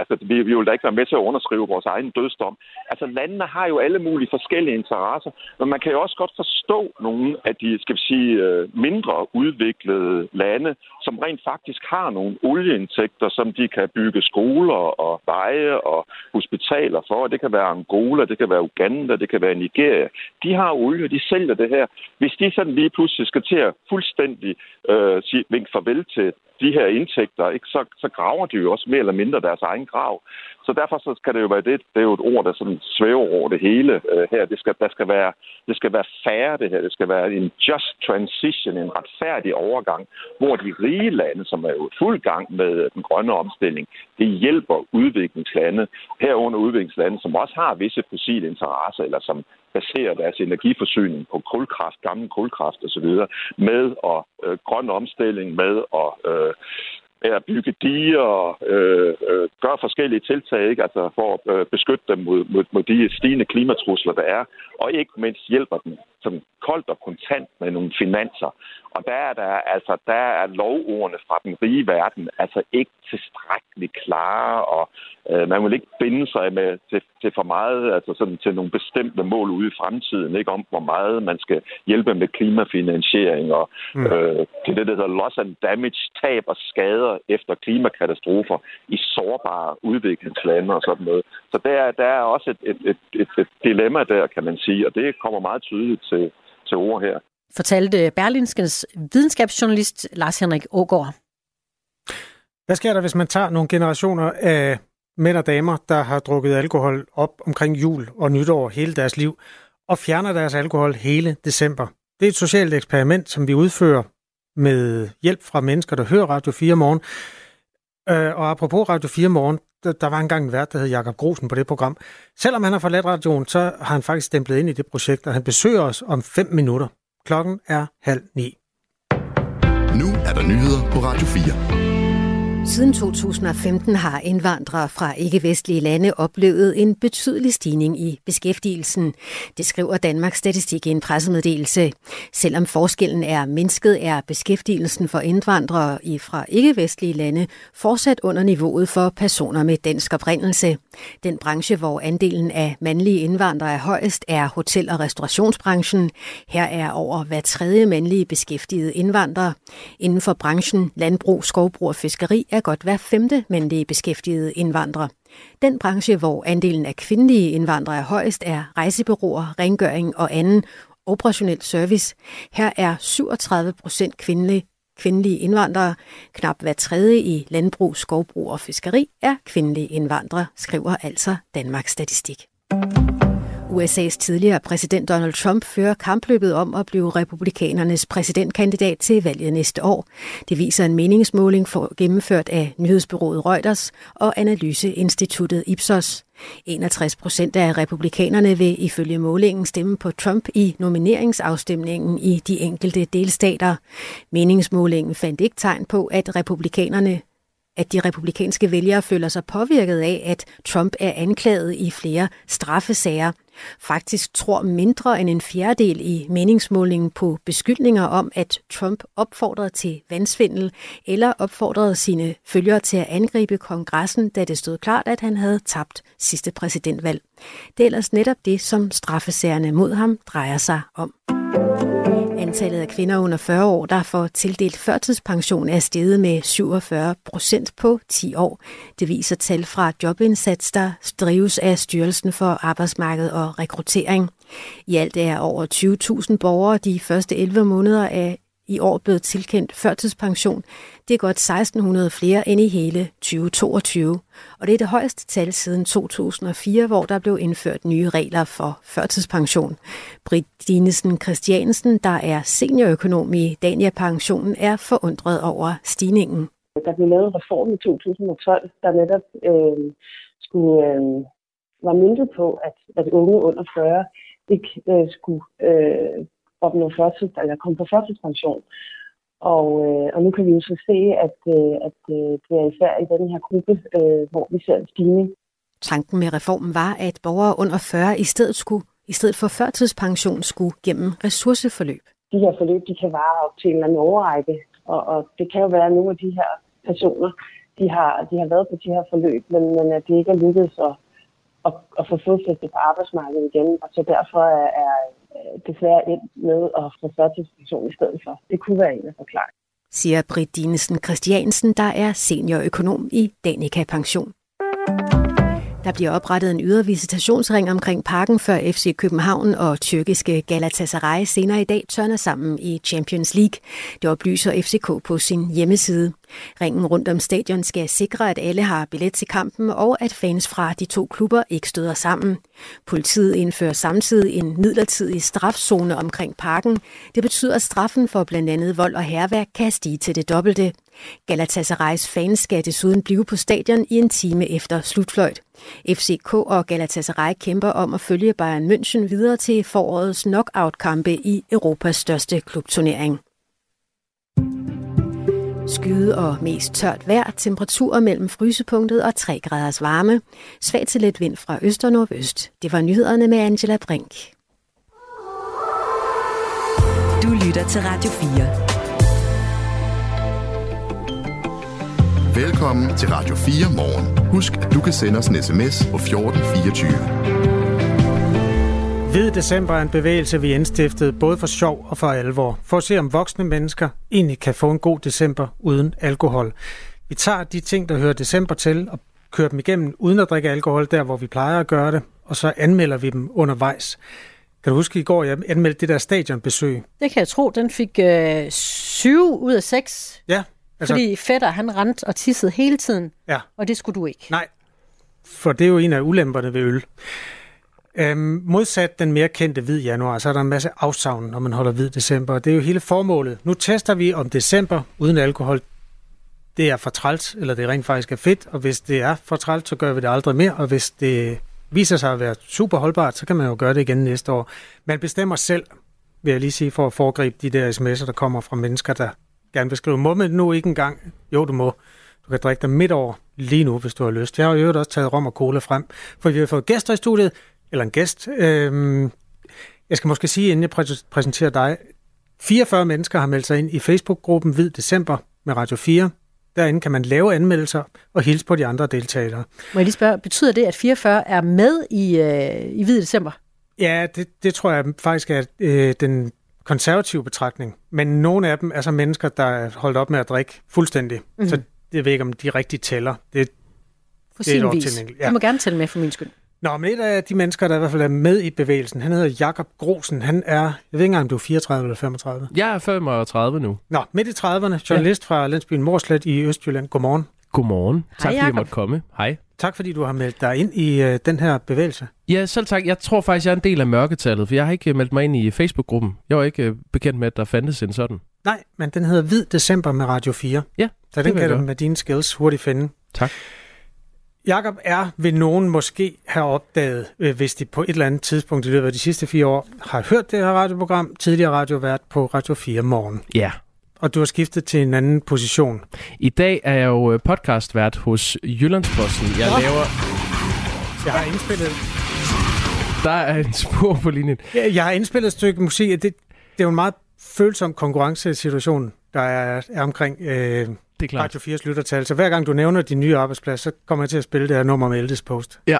Altså, vi, vi vil da ikke være med til at underskrive vores egen dødsdom. Altså, landene har jo alle mulige forskellige interesser, men man kan jo også godt forstå nogle af de, skal vi sige, øh, mindre udviklede lande, som rent faktisk har nogle olieindtægter, som de kan bygge skoler og veje og hospitaler for. Det kan være Angola, det kan være Uganda, det kan være Øh, Nigeria. De har olie, de sælger det her. Hvis de sådan lige pludselig skal til at fuldstændig øh, sige, vink farvel til de her indtægter, ikke, så, så graver de jo også mere eller mindre deres egen grav. Så derfor så skal det jo være det, det er jo et ord, der sådan svæver over det hele øh, her. Det skal, der skal være, det skal være færre det her. Det skal være en just transition, en retfærdig overgang, hvor de rige lande, som er jo fuld gang med øh, den grønne omstilling, det hjælper udviklingslande, herunder udviklingslande, som også har visse fossile interesser, eller som baserer deres energiforsyning på kulkraft, gammel kulkraft osv., med at øh, grøn omstilling, med at øh, at bygge diger og øh, øh, gøre forskellige tiltag ikke? Altså for at øh, beskytte dem mod, mod, mod de stigende klimatrusler, der er, og ikke mindst hjælper dem som koldt og kontant med nogle finanser. Og der er, der, altså, der er lovordene fra den rige verden altså ikke tilstrækkeligt klare, og øh, man vil ikke binde sig med til, til for meget, altså sådan til nogle bestemte mål ude i fremtiden, ikke om hvor meget man skal hjælpe med klimafinansiering og mm. øh, til det, der hedder loss and damage, tab og skader efter klimakatastrofer i sårbare udviklingslande og sådan noget. Så der, der er også et, et, et, et, et dilemma der, kan man sige, og det kommer meget tydeligt til, til ord her fortalte Berlinskens videnskabsjournalist Lars Henrik Ågaard. Hvad sker der, hvis man tager nogle generationer af mænd og damer, der har drukket alkohol op omkring jul og nytår hele deres liv, og fjerner deres alkohol hele december? Det er et socialt eksperiment, som vi udfører med hjælp fra mennesker, der hører Radio 4 morgen. Øh, og apropos Radio 4 morgen, der, der var engang en vært, der hed Jakob Grosen på det program. Selvom han har forladt radioen, så har han faktisk stemplet ind i det projekt, og han besøger os om 5 minutter. Klokken er halv ni. Nu er der nyheder på Radio 4. Siden 2015 har indvandrere fra ikke-vestlige lande oplevet en betydelig stigning i beskæftigelsen. Det skriver Danmarks Statistik i en pressemeddelelse. Selvom forskellen er mindsket, er beskæftigelsen for indvandrere i fra ikke-vestlige lande fortsat under niveauet for personer med dansk oprindelse. Den branche, hvor andelen af mandlige indvandrere er højest, er hotel- og restaurationsbranchen. Her er over hver tredje mandlige beskæftigede indvandrere. Inden for branchen landbrug, skovbrug og fiskeri er godt hver femte mandlige beskæftigede indvandrere. Den branche, hvor andelen af kvindelige indvandrere er højest, er rejsebyråer, rengøring og anden operationel service. Her er 37 procent kvindelige, kvindelige indvandrere. Knap hver tredje i landbrug, skovbrug og fiskeri er kvindelige indvandrere, skriver altså Danmarks Statistik. USA's tidligere præsident Donald Trump fører kampløbet om at blive republikanernes præsidentkandidat til valget næste år. Det viser en meningsmåling for gennemført af nyhedsbyrået Reuters og analyseinstituttet Ipsos. 61 procent af republikanerne vil ifølge målingen stemme på Trump i nomineringsafstemningen i de enkelte delstater. Meningsmålingen fandt ikke tegn på, at republikanerne at de republikanske vælgere føler sig påvirket af, at Trump er anklaget i flere straffesager. Faktisk tror mindre end en fjerdedel i meningsmålingen på beskyldninger om, at Trump opfordrede til vandsvindel eller opfordrede sine følgere til at angribe kongressen, da det stod klart, at han havde tabt sidste præsidentvalg. Det er ellers netop det, som straffesagerne mod ham drejer sig om. Antallet af kvinder under 40 år, der får tildelt førtidspension, er steget med 47 procent på 10 år. Det viser tal fra Jobindsats, der drives af Styrelsen for Arbejdsmarked og Rekruttering. I alt er over 20.000 borgere de første 11 måneder af i år blevet tilkendt førtidspension. Det er godt 1600 flere end i hele 2022. Og det er det højeste tal siden 2004, hvor der blev indført nye regler for førtidspension. Britt Dinesen Christiansen, der er seniorøkonom i Dania Pensionen, er forundret over stigningen. Der blev lavet en reform i 2012, der netop øh, skulle, øh, var myndet på, at, at unge under 40 ikke øh, skulle øh, opnå førtids, eller komme på førtidspension. Og, øh, og nu kan vi jo så se, at, øh, at øh, det er især i den her gruppe, øh, hvor vi ser en stigning. Tanken med reformen var, at borgere under 40 i stedet, skulle, i stedet for førtidspension skulle gennem ressourceforløb. De her forløb de kan vare op til en eller anden overrække, og, og det kan jo være, at nogle af de her personer, de har, de har været på de her forløb, men, men at det ikke er lykkedes at, at, at få fodfæste på arbejdsmarkedet igen. Og så derfor er, er Øh, desværre endt med at få førtidspension i stedet for. Det kunne være en af forklaringerne. Siger Britt Dinesen Christiansen, der er seniorøkonom i Danica Pension. Der bliver oprettet en ydre visitationsring omkring parken, før FC København og tyrkiske Galatasaray senere i dag tørner sammen i Champions League. Det oplyser FCK på sin hjemmeside. Ringen rundt om stadion skal sikre, at alle har billet til kampen, og at fans fra de to klubber ikke støder sammen. Politiet indfører samtidig en midlertidig strafzone omkring parken. Det betyder, at straffen for blandt andet vold og herværk kan stige til det dobbelte. Galatasarays fans skal desuden blive på stadion i en time efter slutfløjt. FCK og Galatasaray kæmper om at følge Bayern München videre til forårets knockout-kampe i Europas største klubturnering. Skyde og mest tørt vejr, temperaturer mellem frysepunktet og 3 graders varme. Svag til lidt vind fra øst og nordøst. Det var nyhederne med Angela Brink. Du lytter til Radio 4. Velkommen til Radio 4 morgen. Husk, at du kan sende os en sms på 1424. Hvid december er en bevægelse, vi indstiftede både for sjov og for alvor, for at se om voksne mennesker egentlig kan få en god december uden alkohol. Vi tager de ting, der hører december til, og kører dem igennem uden at drikke alkohol, der hvor vi plejer at gøre det, og så anmelder vi dem undervejs. Kan du huske, i går jeg anmeldte det der stadionbesøg? Det kan jeg tro. Den fik øh, 7 ud af 6. Ja. Altså... Fordi fætter, han rent og tissede hele tiden. Ja. Og det skulle du ikke. Nej, for det er jo en af ulemperne ved øl. Øhm, modsat den mere kendte hvid januar, så er der en masse afsavn, når man holder hvid december. Det er jo hele formålet. Nu tester vi om december uden alkohol det er for træls, eller det rent faktisk er fedt, og hvis det er for træls, så gør vi det aldrig mere, og hvis det viser sig at være super holdbart, så kan man jo gøre det igen næste år. Man bestemmer selv, vil jeg lige sige, for at foregribe de der sms'er, der kommer fra mennesker, der gerne vil skrive, må man nu ikke engang? Jo, du må. Du kan drikke dig midt over lige nu, hvis du har lyst. Jeg har jo øvrigt også taget rom og cola frem, for vi har fået gæster i studiet, eller en gæst. Øhm, jeg skal måske sige, inden jeg præ- præsenterer dig, 44 mennesker har meldt sig ind i Facebook-gruppen Hvid December med Radio 4. Derinde kan man lave anmeldelser og hilse på de andre deltagere. Må jeg lige spørge, betyder det, at 44 er med i, øh, i Hvid December? Ja, det, det tror jeg faktisk er øh, den konservative betragtning. Men nogle af dem er så mennesker, der er holdt op med at drikke fuldstændig. Mm-hmm. Så jeg ved ikke, om de rigtig tæller. Det, På det er sin dog vis. til en enkelt- Ja. Du må gerne tælle med for min skyld. Nå, men et af de mennesker, der i hvert fald er med i bevægelsen, han hedder Jakob Grosen. Han er, jeg ved ikke engang, om du er 34 eller 35. Jeg er 35 nu. Nå, midt i 30'erne, journalist ja. fra landsbyen Morslet i Østjylland. Godmorgen. Godmorgen. Tak fordi jeg måtte komme. Hej. Tak fordi du har meldt dig ind i øh, den her bevægelse. Ja, selv tak. Jeg tror faktisk, jeg er en del af mørketallet, for jeg har ikke øh, meldt mig ind i Facebook-gruppen. Jeg var ikke øh, bekendt med, at der fandtes en sådan. Nej, men den hedder Hvid December med Radio 4. Ja, Så det den kan du med dine skills hurtigt finde. Tak. Jakob er, vil nogen måske have opdaget, øh, hvis de på et eller andet tidspunkt i løbet af de sidste fire år har hørt det her radioprogram, tidligere radiovært på Radio 4 morgen. Ja. Og du har skiftet til en anden position. I dag er jeg jo øh, podcastvært hos Jyllandsposten. Jeg laver... Jeg har indspillet, Der er en spor på linjen. jeg, jeg har indspillet et stykke musik. Det, det er jo en meget følsom konkurrencesituation, der er, er omkring øh, det er klart. Radio 4's lyttertal. Så hver gang du nævner din nye arbejdsplads, så kommer jeg til at spille det her nummer med Eldes Post. Ja.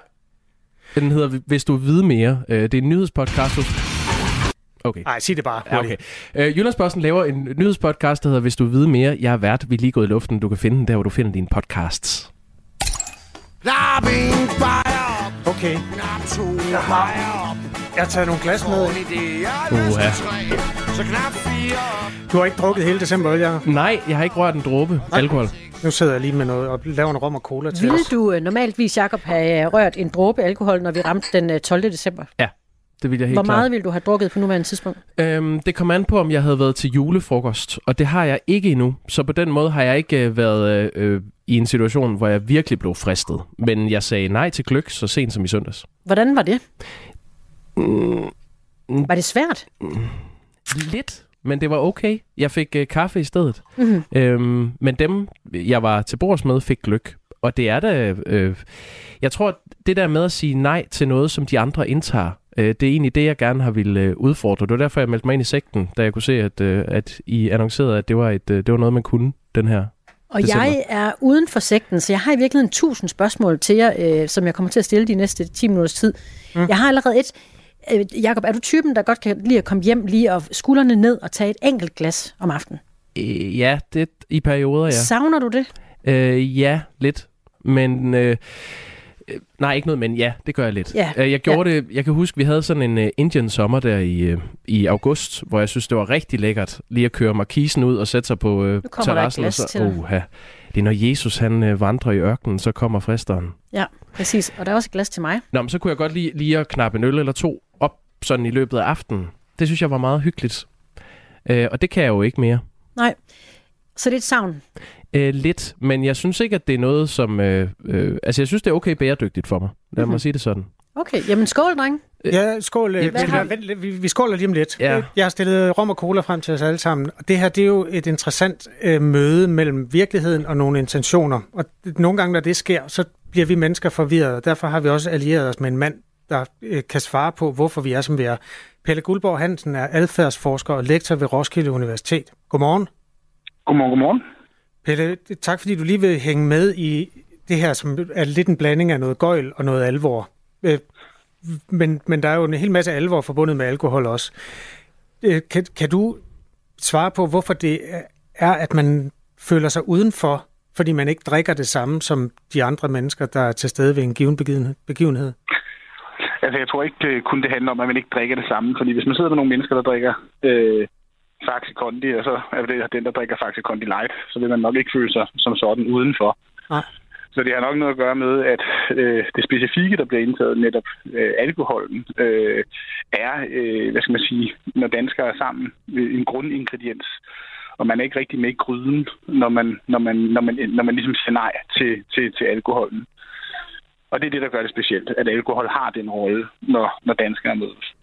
Den hedder Hvis du vil vide mere. Øh, Det er en nyhedspodcast hos... Okay. Nej, sig det bare. Ja, okay. Øh, Jyllandsposten laver en nyhedspodcast, der hedder Hvis du vil vide mere. Jeg er vært. Vi er lige gået i luften. Du kan finde den der, hvor du finder dine podcasts. Okay. Jeg har, jeg har taget nogle glas med. Uha. Du har ikke drukket hele december, vel, Jacob? Nej, jeg har ikke rørt en dråbe alkohol. Nu sidder jeg lige med noget og laver en rom og cola til Ville os. du øh, normaltvis, Jacob, have øh, rørt en dråbe alkohol, når vi ramte den øh, 12. december? Ja, det vil jeg helt Hvor klart. meget ville du have drukket på nuværende tidspunkt? Øhm, det kom an på, om jeg havde været til julefrokost, og det har jeg ikke endnu. Så på den måde har jeg ikke øh, været øh, i en situation, hvor jeg virkelig blev fristet. Men jeg sagde nej til gløk så sent som i søndags. Hvordan var det? Mm, Var det svært? lidt, men det var okay. Jeg fik øh, kaffe i stedet. Mhm. Øhm, men dem, jeg var til bords med, fik gløk. Og det er da... Øh, jeg tror, det der med at sige nej til noget, som de andre indtager, øh, det er egentlig det, jeg gerne har ville øh, udfordre. Det var derfor, jeg meldte mig ind i sekten, da jeg kunne se, at, øh, at I annoncerede, at det var, et, øh, det var noget, man kunne, den her Og december. jeg er uden for sekten, så jeg har i virkeligheden tusind spørgsmål til jer, øh, som jeg kommer til at stille de næste 10 minutters tid. Mm. Jeg har allerede et. Øh, Jakob, er du typen, der godt kan lide at komme hjem lige og skuldrene ned og tage et enkelt glas om aftenen? Øh, ja, det i perioder, ja. Savner du det? Øh, ja, lidt. Men... Øh, øh, nej, ikke noget, men ja, det gør jeg lidt. Ja, Øh, jeg gjorde det... Jeg kan huske, vi havde sådan en uh, Indian sommer der i, øh, i august, hvor jeg synes, det var rigtig lækkert lige at køre markisen ud og sætte sig på øh, et terrassen. og så, til. Uha. Det er, når Jesus han øh, vandrer i ørkenen, så kommer fristeren. Ja, præcis. Og der er også et glas til mig. Nå, men så kunne jeg godt lige, lige at knappe en øl eller to op sådan i løbet af aftenen. Det synes jeg var meget hyggeligt. Øh, og det kan jeg jo ikke mere. Nej. Så det er et savn. Øh, lidt, men jeg synes ikke, at det er noget, som... Øh, øh, altså, jeg synes, det er okay bæredygtigt for mig. Lad mig Mhm. sige det sådan. Okay, jamen skål, dreng. Ja, skål. Ja, Ja, har lidt. vi, vi skåler lige om lidt. Ja. Jeg har stillet rom og cola frem til os alle sammen. Og det her, det er jo et interessant øh, møde mellem virkeligheden og nogle intentioner. Og det- nogle gange, når det sker, så bliver vi mennesker forvirrede. Og derfor har vi også allieret os med en mand, der øh, kan svare på, hvorfor vi er, som vi er. Pelle Guldborg Hansen er adfærdsforsker og lektor ved Roskilde Universitet. Godmorgen. Godmorgen, godmorgen. Pelle, tak fordi du lige vil hænge med i det her, som er lidt en blanding af noget gøjl og noget alvor. Øh, Men, men der er jo en hel masse alvor forbundet med alkohol også. Øh, Kan, kan du svare på, hvorfor det er, at man føler sig udenfor, fordi man ikke drikker det samme som de andre mennesker, der er til stede ved en given begivenhed- begivenhed? Altså, jeg tror ikke det kun det handler om, at man ikke drikker det samme. Fordi hvis man sidder med nogle mennesker, der drikker øh, Faxe Kondi, og så er det den, der drikker Faxe Kondi Light, så vil man nok ikke føle sig som sådan udenfor. Nej. Så det har nok noget at gøre med, at øh, det specifikke, der bliver indtaget, netop øh, alkoholen, øh, er, øh, hvad skal man sige, når danskere er sammen, øh, en grundingrediens. og man er ikke rigtig med i gryden, når man, når man, når man, når man ligesom siger nej til, til, til alkoholen. Og det er det, der gør det specielt, at alkohol har den rolle, når, når danskere mødes.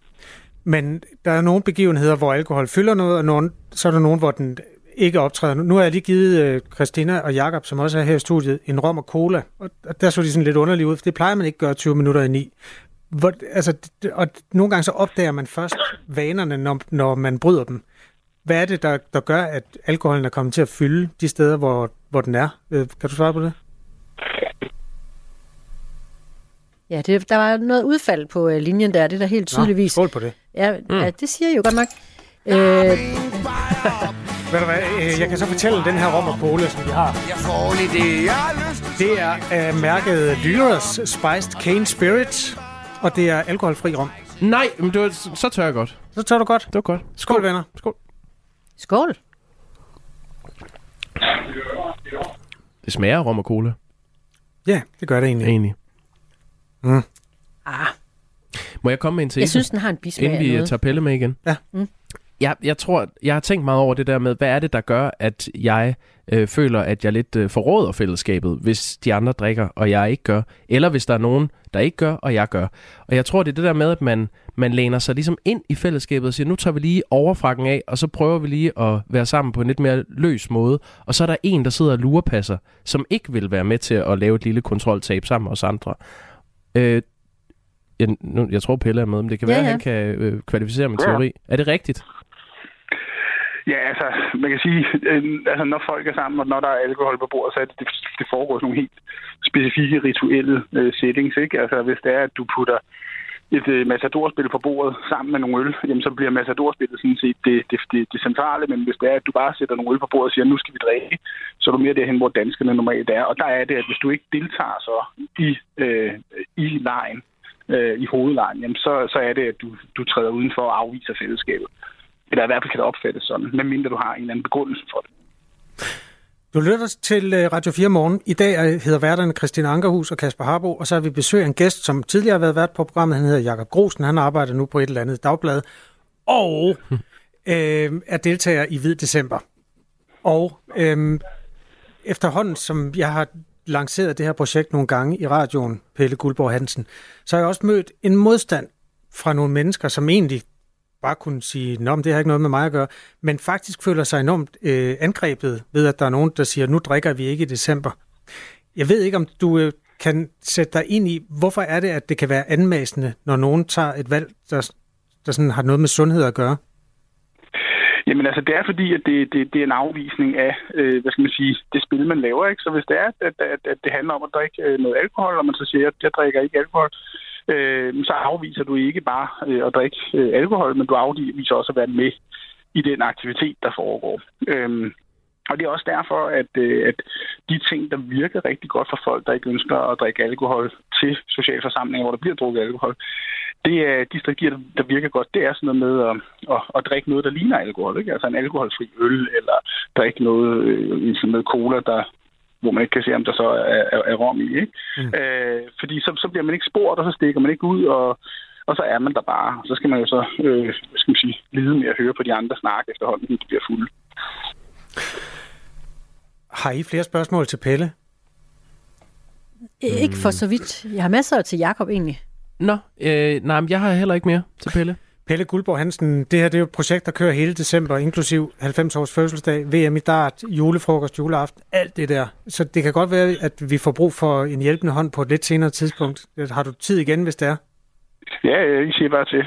Men der er nogle begivenheder, hvor alkohol fylder noget, og nogle, så er der nogen, hvor den ikke optræder. Nu har jeg lige givet øh, Christina og Jakob, som også er her i studiet, en rom og cola, og der så de sådan lidt underligt ud, for det plejer man ikke at gøre 20 minutter i ni. Hvor, altså, og nogle gange så opdager man først vanerne, når, når man bryder dem. Hvad er det, der, der gør, at alkoholen er kommet til at fylde de steder, hvor, hvor den er? Øh, kan du svare på det? Ja, det, der var noget udfald på øh, linjen der, det er der helt tydeligvis. Nå, skål på det. Ja, mm. ja, det siger jeg jo godt nok. Øh, Ved du hvad, øh, jeg kan så fortælle den her rom og cola, som vi har. Det er uh, mærket Lyras Spiced Cane Spirit, og det er alkoholfri rom. Nej, men det var, så tør jeg godt. Så tør du godt. Det var godt. Skål, venner. Skål. Skål. Det smager af rom og cola. Ja, det gør det egentlig. Egentlig. Mm. Ah. Må jeg komme med en til? Jeg synes, den har en bismag Inden vi noget. tager Pelle med igen. Ja. Mm. Jeg, jeg tror, jeg har tænkt meget over det der med, hvad er det, der gør, at jeg øh, føler, at jeg lidt øh, forråder fællesskabet, hvis de andre drikker, og jeg ikke gør. Eller hvis der er nogen, der ikke gør, og jeg gør. Og jeg tror, det er det der med, at man, man læner sig ligesom ind i fællesskabet og siger, nu tager vi lige overfrakken af, og så prøver vi lige at være sammen på en lidt mere løs måde. Og så er der en, der sidder og lurepasser, som ikke vil være med til at lave et lille kontroltab sammen med os andre. Øh, jeg, nu, jeg tror, Pelle er med, men det kan Ja, være, at ja. han kan øh, kvalificere min Ja. teori. Er det rigtigt? Ja, altså, man kan sige, øh, altså, når folk er sammen, og når der er alkohol på bordet, så er det, det, det foregår sådan nogle helt specifikke rituelle øh, settings, ikke? Altså, hvis det er, at du putter et øh, matadorspil på bordet sammen med nogle øl, jamen, så bliver matadorspillet sådan set det, det, det, det centrale, men hvis det er, at du bare sætter nogle øl på bordet og siger, nu skal vi drikke, så er du mere derhen, hvor danskerne normalt er. Og der er det, at hvis du ikke deltager så i, øh, i lejen, øh, i hovedlejen, jamen, så, så er det, at du, du træder udenfor og afviser fællesskabet. Eller i hvert fald kan det opfattes sådan, medmindre du har en eller anden begrundelse for det. Du lytter til øh, Radio 4 Morgen. I dag er- hedder værterne Christina Ankerhus og Kasper Harbo, og så har vi besøg af en gæst, som tidligere har været vært på programmet. Han hedder Jakob Grosen. Han arbejder nu på et eller andet dagblad, og øh, er deltager i Hvid December. Og øh, efterhånden, som jeg har lanceret det her projekt nogle gange i radioen, Pelle Guldborg Hansen, så har jeg også mødt en modstand fra nogle mennesker, som egentlig bare kunne sige, Nå, men det har ikke noget med mig at gøre, men faktisk føler sig enormt øh, angrebet ved, at der er nogen, der siger, nu drikker vi ikke i december. Jeg ved ikke, om du øh, kan sætte dig ind i, hvorfor er det, at det kan være anmasende, når nogen tager et valg, der, der sådan har noget med sundhed at gøre? Jamen altså, det er fordi, at det, det, det er en afvisning af, øh, hvad skal man sige, det spil, man laver, ikke? Så hvis det er, at, at, at det handler om at drikke øh, noget alkohol, og man så siger, at jeg drikker ikke alkohol, øh, øh, så afviser du ikke bare øh, at drikke øh, alkohol, men du afviser også at være med i den aktivitet, der foregår. Øh, og det er også derfor, at, øh, at de ting, der virker rigtig godt for folk, der ikke ønsker at drikke alkohol til sociale forsamlinger, hvor der bliver drukket alkohol, det er de strategier, der- der virker godt. Det er sådan noget med at, at, at drikke noget, der ligner alkohol. Ikke? Altså en alkoholfri øl, eller drikke noget, øh, sådan noget cola, der, hvor man ikke kan se, om der så er, er, er rom i. Ikke? Mm. Øh, fordi så, så bliver man ikke spurgt, og så stikker man ikke ud, og, og så er man der bare. Så skal man jo så, øh, skal man sige, lide med at høre på de andre snakke efterhånden, når de bliver fulde. Har I flere spørgsmål til Pelle? Ikke for så vidt. Jeg har masser til Jakob egentlig. Nå, øh, nej, men jeg har heller ikke mere til Pelle. Pelle Guldborg Hansen, det her det er jo et projekt, der kører hele december, inklusiv 90 års fødselsdag, VM i dart, julefrokost, juleaften, alt det der. Så det kan godt være, at vi får brug for en hjælpende hånd på et lidt senere tidspunkt. Har du tid igen, hvis det er? Ja, I siger bare til.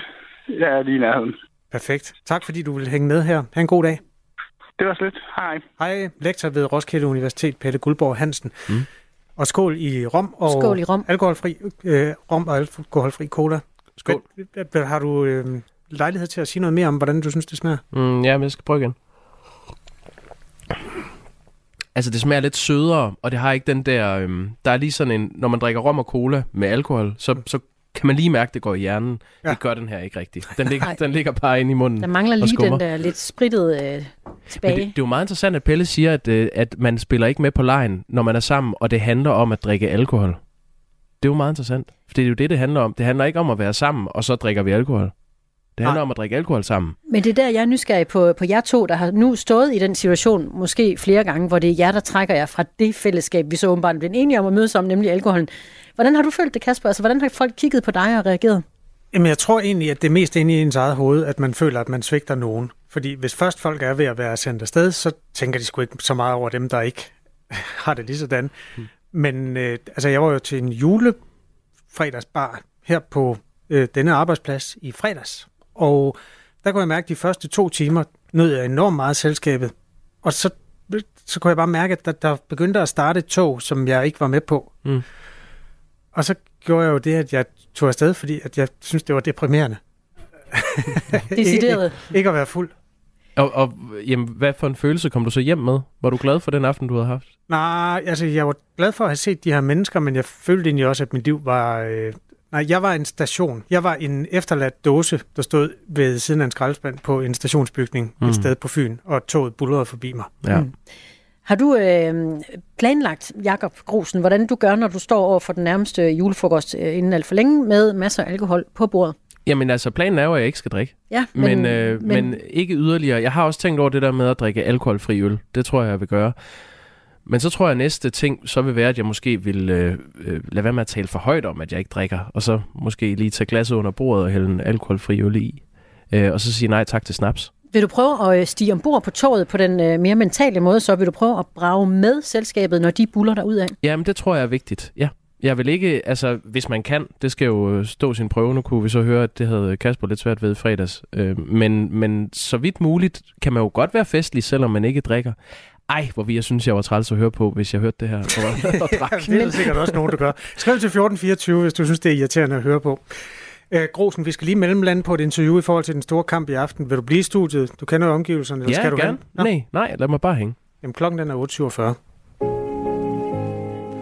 Jeg er lige i nærheden. Perfekt. Tak fordi du vil hænge med her. Ha' en god dag. Det var slet. Hej. Hej, lektor ved Roskilde Universitet, Pelle Guldborg Hansen. Mm. Og skål i rom og Skål i rom. alkoholfri øh, rom og alkoholfri cola. Skål. Hvad- Har du øh, lejlighed til at sige noget mere om, hvordan du synes, det smager? Mm, ja, men jeg skal prøve igen. Altså, det smager lidt sødere, og det har ikke den der... Øhm, der er lige sådan en... Når man drikker rom og cola med alkohol, så, så kan man lige mærke, at det går i hjernen. Ja. Det gør den her ikke rigtigt. Den ligger, den ligger bare inde i munden Der mangler lige den der lidt sprittede øh, Men tilbage. det, det er jo meget interessant, at Pelle siger, at, øh, at man spiller ikke med på lejen, når man er sammen, og det handler om at drikke alkohol. Det er jo meget interessant, for det er jo det, det handler om. Det handler ikke om at være sammen, og så drikker vi alkohol. Det handler om at drikke alkohol sammen. Men det er der, jeg er nysgerrig på, på jer to, der har nu stået i den situation, måske flere gange, hvor det er jer, der trækker jer fra det fællesskab, vi så åbenbart blev enige om at mødes om, nemlig alkoholen. Hvordan har du følt det, Kasper? Altså, hvordan har folk kigget på dig og reageret? Jamen, jeg tror egentlig, at det er mest inde i ens eget hoved, at man føler, at man svigter nogen. Fordi hvis først folk er ved at være sendt afsted, så tænker de sgu ikke så meget over dem, der ikke har det lige sådan. Mm. Men øh, altså, jeg var jo til en julefredagsbar her på øh, denne arbejdsplads i fredags. Og der kunne jeg mærke, at de første to timer nød jeg enormt meget selskabet. Og så, så kunne jeg bare mærke, at der, der begyndte at starte et tog, som jeg ikke var med på. Mm. Og så gjorde jeg jo det, at jeg tog afsted, fordi at jeg synes, det var deprimerende. Decideret. ikke, ikke at være fuld. Og, og jamen, hvad for en følelse kom du så hjem med? Var du glad for den aften, du havde haft? Nej, altså jeg var glad for at have set de her mennesker, men jeg følte egentlig også, at mit liv var... Øh, nej, jeg var en station. Jeg var en efterladt dåse, der stod ved siden af en skraldespand på en stationsbygning mm. et sted på Fyn, og toget bullerede forbi mig. Ja. Mm. Har du øh, planlagt, Jakob Grusen, hvordan du gør, når du står over for den nærmeste julefrokost øh, inden alt for længe med masser af alkohol på bordet? Jamen altså, planen er jo, at jeg ikke skal drikke. Ja, men, men, øh, men... men ikke yderligere. Jeg har også tænkt over det der med at drikke alkoholfri øl. Det tror jeg, jeg vil gøre. Men så tror jeg, at næste ting så vil være, at jeg måske vil øh, øh, lade være med at tale for højt om, at jeg ikke drikker. Og så måske lige tage glasset under bordet og hælde en alkoholfri øl i. Øh, og så sige nej tak til snaps. Vil du prøve at øh, stige ombord på toget på den øh, mere mentale måde, så vil du prøve at brage med selskabet, når de buller der ud af? Jamen, det tror jeg er vigtigt, ja. Jeg vil ikke, altså hvis man kan, det skal jo øh, stå sin prøve. Nu kunne vi så høre, at det havde Kasper lidt svært ved i fredags. men, men så vidt muligt kan man jo godt være festlig, selvom man ikke drikker. Ej, hvor vi jeg synes, jeg var træls at høre på, hvis jeg hørte det her. Og, og drak. det er sikkert også nogen, der gør. Skriv til 1424, hvis du synes, det er irriterende at høre på. Øh, Grosen, vi skal lige mellemlande på et interview i forhold til den store kamp i aften. Vil du blive i studiet? Du kender jo omgivelserne. Eller ja, skal du gerne. Nej, nej, lad mig bare hænge. Jamen, klokken den er 8.47.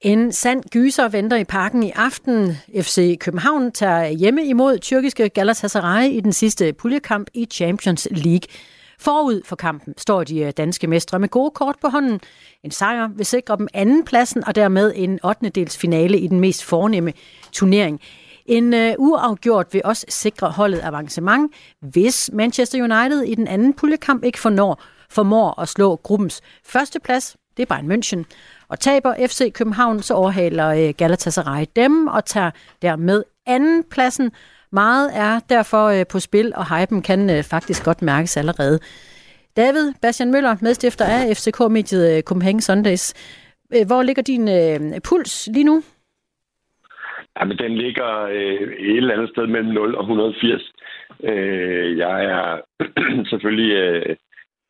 En sand gyser venter i parken i aften. FC København tager hjemme imod tyrkiske Galatasaray i den sidste puljekamp i Champions League. Forud for kampen står de øh, danske mestre med gode kort på hånden. En sejr vil sikre dem anden pladsen og dermed en 8. dels finale i den mest fornemme turnering. En øh, uafgjort vil også sikre holdet avancement, hvis Manchester United i den anden puljekamp ikke fornår, formår at slå gruppens første plads. Det er Bayern München. Og taber FC København, så overhaler øh, Galatasaray dem og tager dermed anden pladsen. Meget er derfor øh, på spil, og hypen kan øh, faktisk godt mærkes allerede. David Bastian Møller, medstifter af FCK-mediet Copenhagen Sundays. Hvor ligger din øh, puls lige nu? Jamen, den ligger øh, et eller andet sted mellem 0 og 180. Øh, jeg er selvfølgelig øh,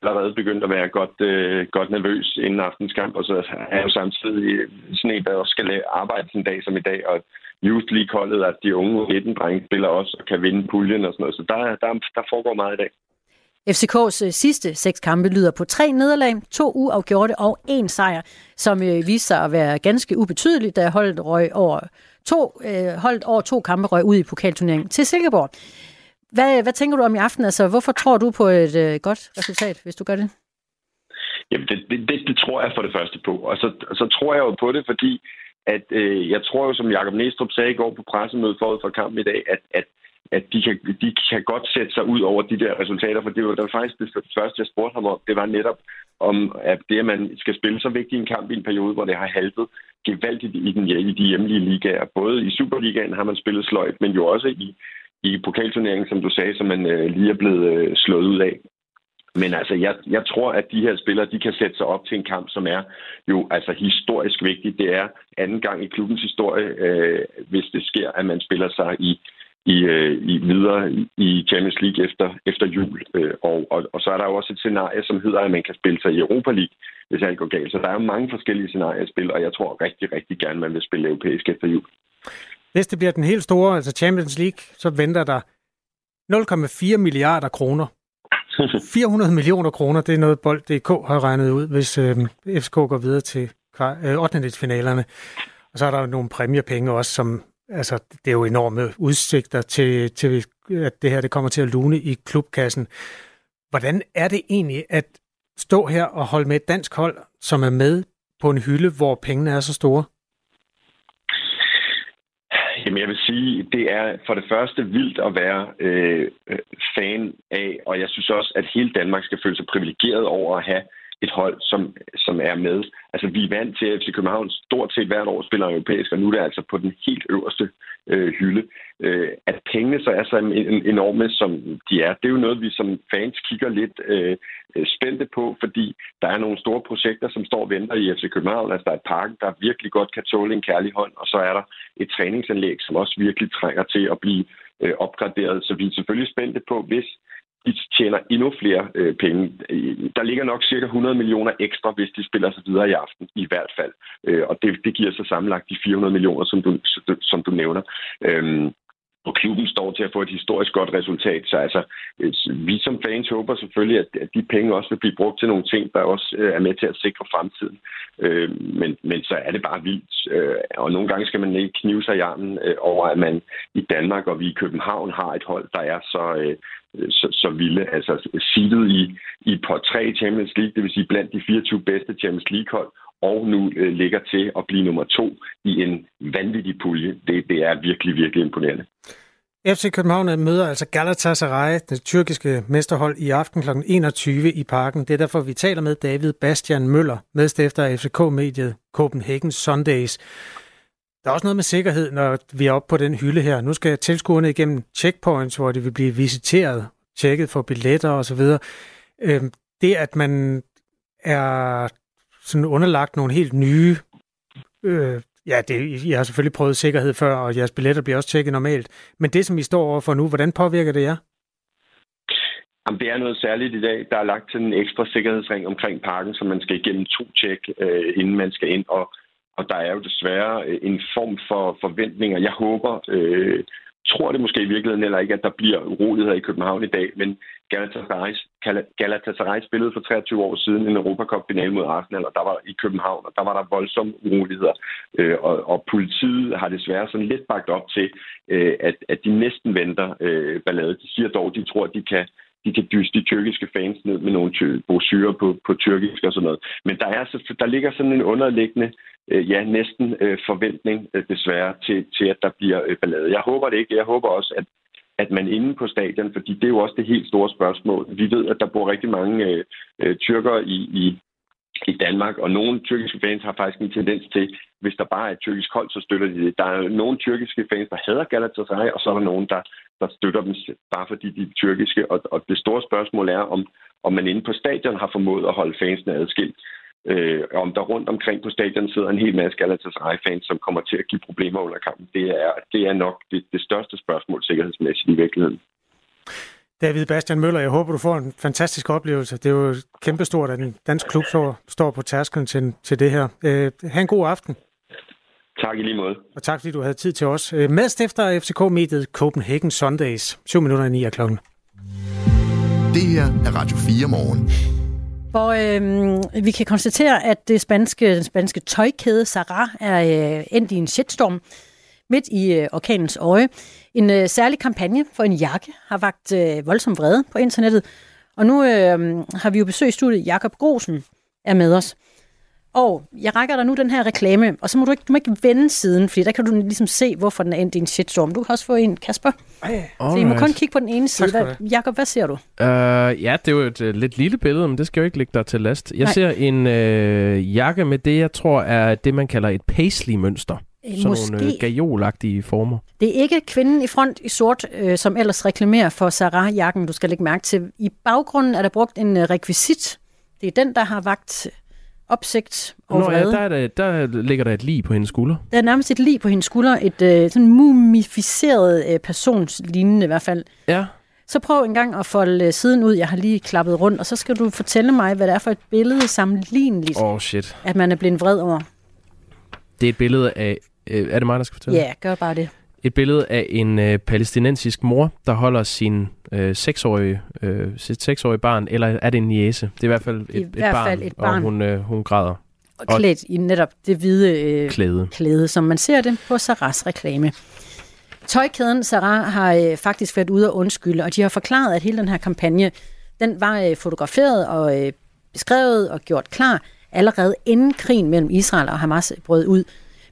allerede begyndt at være godt, øh, godt nervøs inden aftenskamp, og så er jeg jo samtidig øh, sådan en, der også skal arbejde en dag som i dag, og Youth League-holdet, at de unge 19 drenge spiller også og kan vinde puljen og sådan noget. Så der, der, der foregår meget i dag. FCK's øh, sidste seks kampe lyder på tre nederlag, to uafgjorte og en sejr, som øh, viser sig at være ganske ubetydeligt, da holdet røg over to, øh, holdt over to kampe røg ud i pokalturneringen til Silkeborg. Hvad, hvad tænker du om i aften? Altså, hvorfor tror du på et øh, godt resultat, hvis du gør det? Jamen, det, det, det, det tror jeg for det første på. Og så, så tror jeg jo på det, fordi at øh, jeg tror jo, som Jakob Næstrup sagde i går på pressemødet forud for kampen i dag, at, at, at de, kan, de kan godt sætte sig ud over de der resultater, for det var der faktisk det første, jeg spurgte ham om. Det var netop om, at det, at man skal spille så vigtig en kamp i en periode, hvor det har haltet gevaldigt i, den, i de hjemlige ligaer. Både i Superligaen har man spillet sløjt, men jo også i, i pokalturneringen, som du sagde, som man øh, lige er blevet øh, slået ud af. Men altså, jeg, jeg tror, at de her spillere, de kan sætte sig op til en kamp, som er jo altså historisk vigtig. Det er anden gang i klubbens historie, øh, hvis det sker, at man spiller sig i i, øh, i videre i Champions League efter, efter jul. Øh, og, og, og så er der jo også et scenarie, som hedder, at man kan spille sig i Europa League, hvis alt går galt. Så der er jo mange forskellige scenarier at spille, og jeg tror rigtig, rigtig gerne, man vil spille europæisk efter jul. Hvis det bliver den helt store, altså Champions League, så venter der 0,4 milliarder kroner. 400 millioner kroner, det er noget Bold.dk har regnet ud, hvis øh, FCK går videre til øh, 8. finalerne. Og så er der jo nogle præmiepenge også, som altså, det er jo enorme udsigter til, til, at det her det kommer til at lune i klubkassen. Hvordan er det egentlig at stå her og holde med et dansk hold, som er med på en hylde, hvor pengene er så store? Jamen jeg vil sige, det er for det første vildt at være øh, fan af, og jeg synes også, at hele Danmark skal føle sig privilegeret over at have et hold, som, som er med. Altså, vi er vant til, at FC København stort set hvert år spiller europæisk, og nu er det altså på den helt øverste øh, hylde. Øh, at pengene så er så enorme, som de er, det er jo noget, vi som fans kigger lidt øh, spændte på, fordi der er nogle store projekter, som står og venter i FC København. Altså, der er et park, der virkelig godt kan tåle en kærlig hånd, og så er der et træningsanlæg, som også virkelig trænger til at blive øh, opgraderet. Så vi er selvfølgelig spændte på, hvis de tjener endnu flere øh, penge. Øh, der ligger nok cirka 100 millioner ekstra, hvis de spiller sig videre i aften, i hvert fald. Øh, og det, det giver så sammenlagt de 400 millioner, som du, som du nævner. Øh, og klubben står til at få et historisk godt resultat. Så altså, vi som fans håber selvfølgelig, at, at de penge også vil blive brugt til nogle ting, der også øh, er med til at sikre fremtiden. Øh, men, men så er det bare vildt. Øh, og nogle gange skal man ikke knive sig i armen over, at man i Danmark og vi i København har et hold, der er så, så, så vilde. Altså seedet i, i på tre Champions League, det vil sige blandt de 24 bedste Champions League-hold, og nu øh, ligger til at blive nummer to i en vanvittig pulje. Det, det er virkelig, virkelig imponerende. FC København møder altså Galatasaray, det tyrkiske mesterhold, i aften kl. 21 i parken. Det er derfor, vi taler med David Bastian Møller, medstifter af FCK-mediet Copenhagen Sundays. Der er også noget med sikkerhed, når vi er oppe på den hylde her. Nu skal tilskuerne igennem checkpoints, hvor de vil blive visiteret, tjekket for billetter osv. Øhm, det, at man er sådan underlagt nogle helt nye... Øh, ja, det, jeg har selvfølgelig prøvet sikkerhed før, og jeres billetter bliver også tjekket normalt. Men det, som I står overfor nu, hvordan påvirker det jer? Jamen, det er noget særligt i dag. Der er lagt sådan en ekstra sikkerhedsring omkring parken, så man skal igennem to tjek, øh, inden man skal ind. Og, og der er jo desværre øh, en form for forventninger. Jeg håber, øh, tror det måske i virkeligheden heller ikke, at der bliver uroligheder i København i dag, men Galatasaray, Galatasaray spillede for 23 år siden en Europacup-finale mod Arsenal, og der var i København, og der var der voldsomme uroligheder. Øh, og, og politiet har desværre sådan lidt bagt op til, øh, at, at de næsten venter øh, ballade. De siger dog, at de tror, at de kan de kan dyste de tyrkiske fans ned med nogle brosyrer på, på tyrkisk og sådan noget. Men der, er, der ligger sådan en underliggende, øh, ja, næsten øh, forventning øh, desværre til, til, at der bliver øh, ballade. Jeg håber det ikke. Jeg håber også, at, at man inde på stadion, fordi det er jo også det helt store spørgsmål. Vi ved, at der bor rigtig mange øh, øh, tyrkere i, i, i Danmark, og nogle tyrkiske fans har faktisk en tendens til, hvis der bare er et tyrkisk hold, så støtter de det. Der er nogle tyrkiske fans, der hader Galatasaray, og så er der nogen, der, der støtter dem bare fordi de er tyrkiske. Og, og det store spørgsmål er, om, om man inde på stadion har formået at holde fansene adskilt. Øh, om der rundt omkring på stadion sidder en hel masse Galatasaray-fans, som kommer til at give problemer under kampen. Det er, det er nok det, det største spørgsmål sikkerhedsmæssigt i virkeligheden. David Bastian Møller, jeg håber, du får en fantastisk oplevelse. Det er jo kæmpestort, at en dansk klub står, står på tærskelen til, til det her. Øh, ha' en god aften. Tak i lige måde. Og tak fordi du havde tid til os. Øh, medstifter af FCK-mediet Copenhagen Sundays. 7 minutter i 9 af klokken. Det her er Radio 4 morgen. Hvor øh, vi kan konstatere, at det spanske, den spanske tøjkæde Zara er øh, endt i en shitstorm midt i øh, orkanens øje. En øh, særlig kampagne for en jakke har vagt øh, voldsom vrede på internettet. Og nu øh, har vi jo besøgt studiet. Jakob Grosen er med os. Og jeg rækker dig nu den her reklame, og så må du ikke, du må ikke vende siden, fordi der kan du ligesom se, hvorfor den er endt i en shitstorm. Du kan også få en, Kasper. Ej, så I må kun kigge på den ene side. Hvad, Jakob, hvad ser du? Uh, ja, det er jo et uh, lidt lille billede, men det skal jo ikke ligge der til last. Jeg Nej. ser en uh, jakke med det, jeg tror er det, man kalder et paisley-mønster. Sådan Måske. nogle øh, gajolagtige former. Det er ikke kvinden i front i sort, øh, som ellers reklamerer for Sarah-jakken, du skal lægge mærke til. I baggrunden er der brugt en øh, rekvisit. Det er den, der har vagt opsigt og Nå, ja, der, er der, der ligger der et lig på hendes skulder. Der er nærmest et lig på hendes skulder. Et øh, sådan mumificeret øh, personslignende i hvert fald. Ja. Så prøv en gang at folde øh, siden ud. Jeg har lige klappet rundt, og så skal du fortælle mig, hvad det er for et billede sammenligneligt, oh, shit. at man er blevet vred over. Det er et billede af... Øh, er det mig, der skal fortælle? Ja, gør bare det. Et billede af en øh, palæstinensisk mor, der holder sin øh, seksårige, øh, sit seksårige barn, eller er det en niece? Det er i hvert fald et, I et, hvert barn, fald et barn. og hun, øh, hun græder. Og klædt i netop det hvide øh, Klæde. klæde, som man ser det på Saras reklame. Tøjkæden Sarah har øh, faktisk været ude og undskylde, og de har forklaret, at hele den her kampagne, den var øh, fotograferet og øh, beskrevet og gjort klar allerede inden krigen mellem Israel og Hamas brød ud.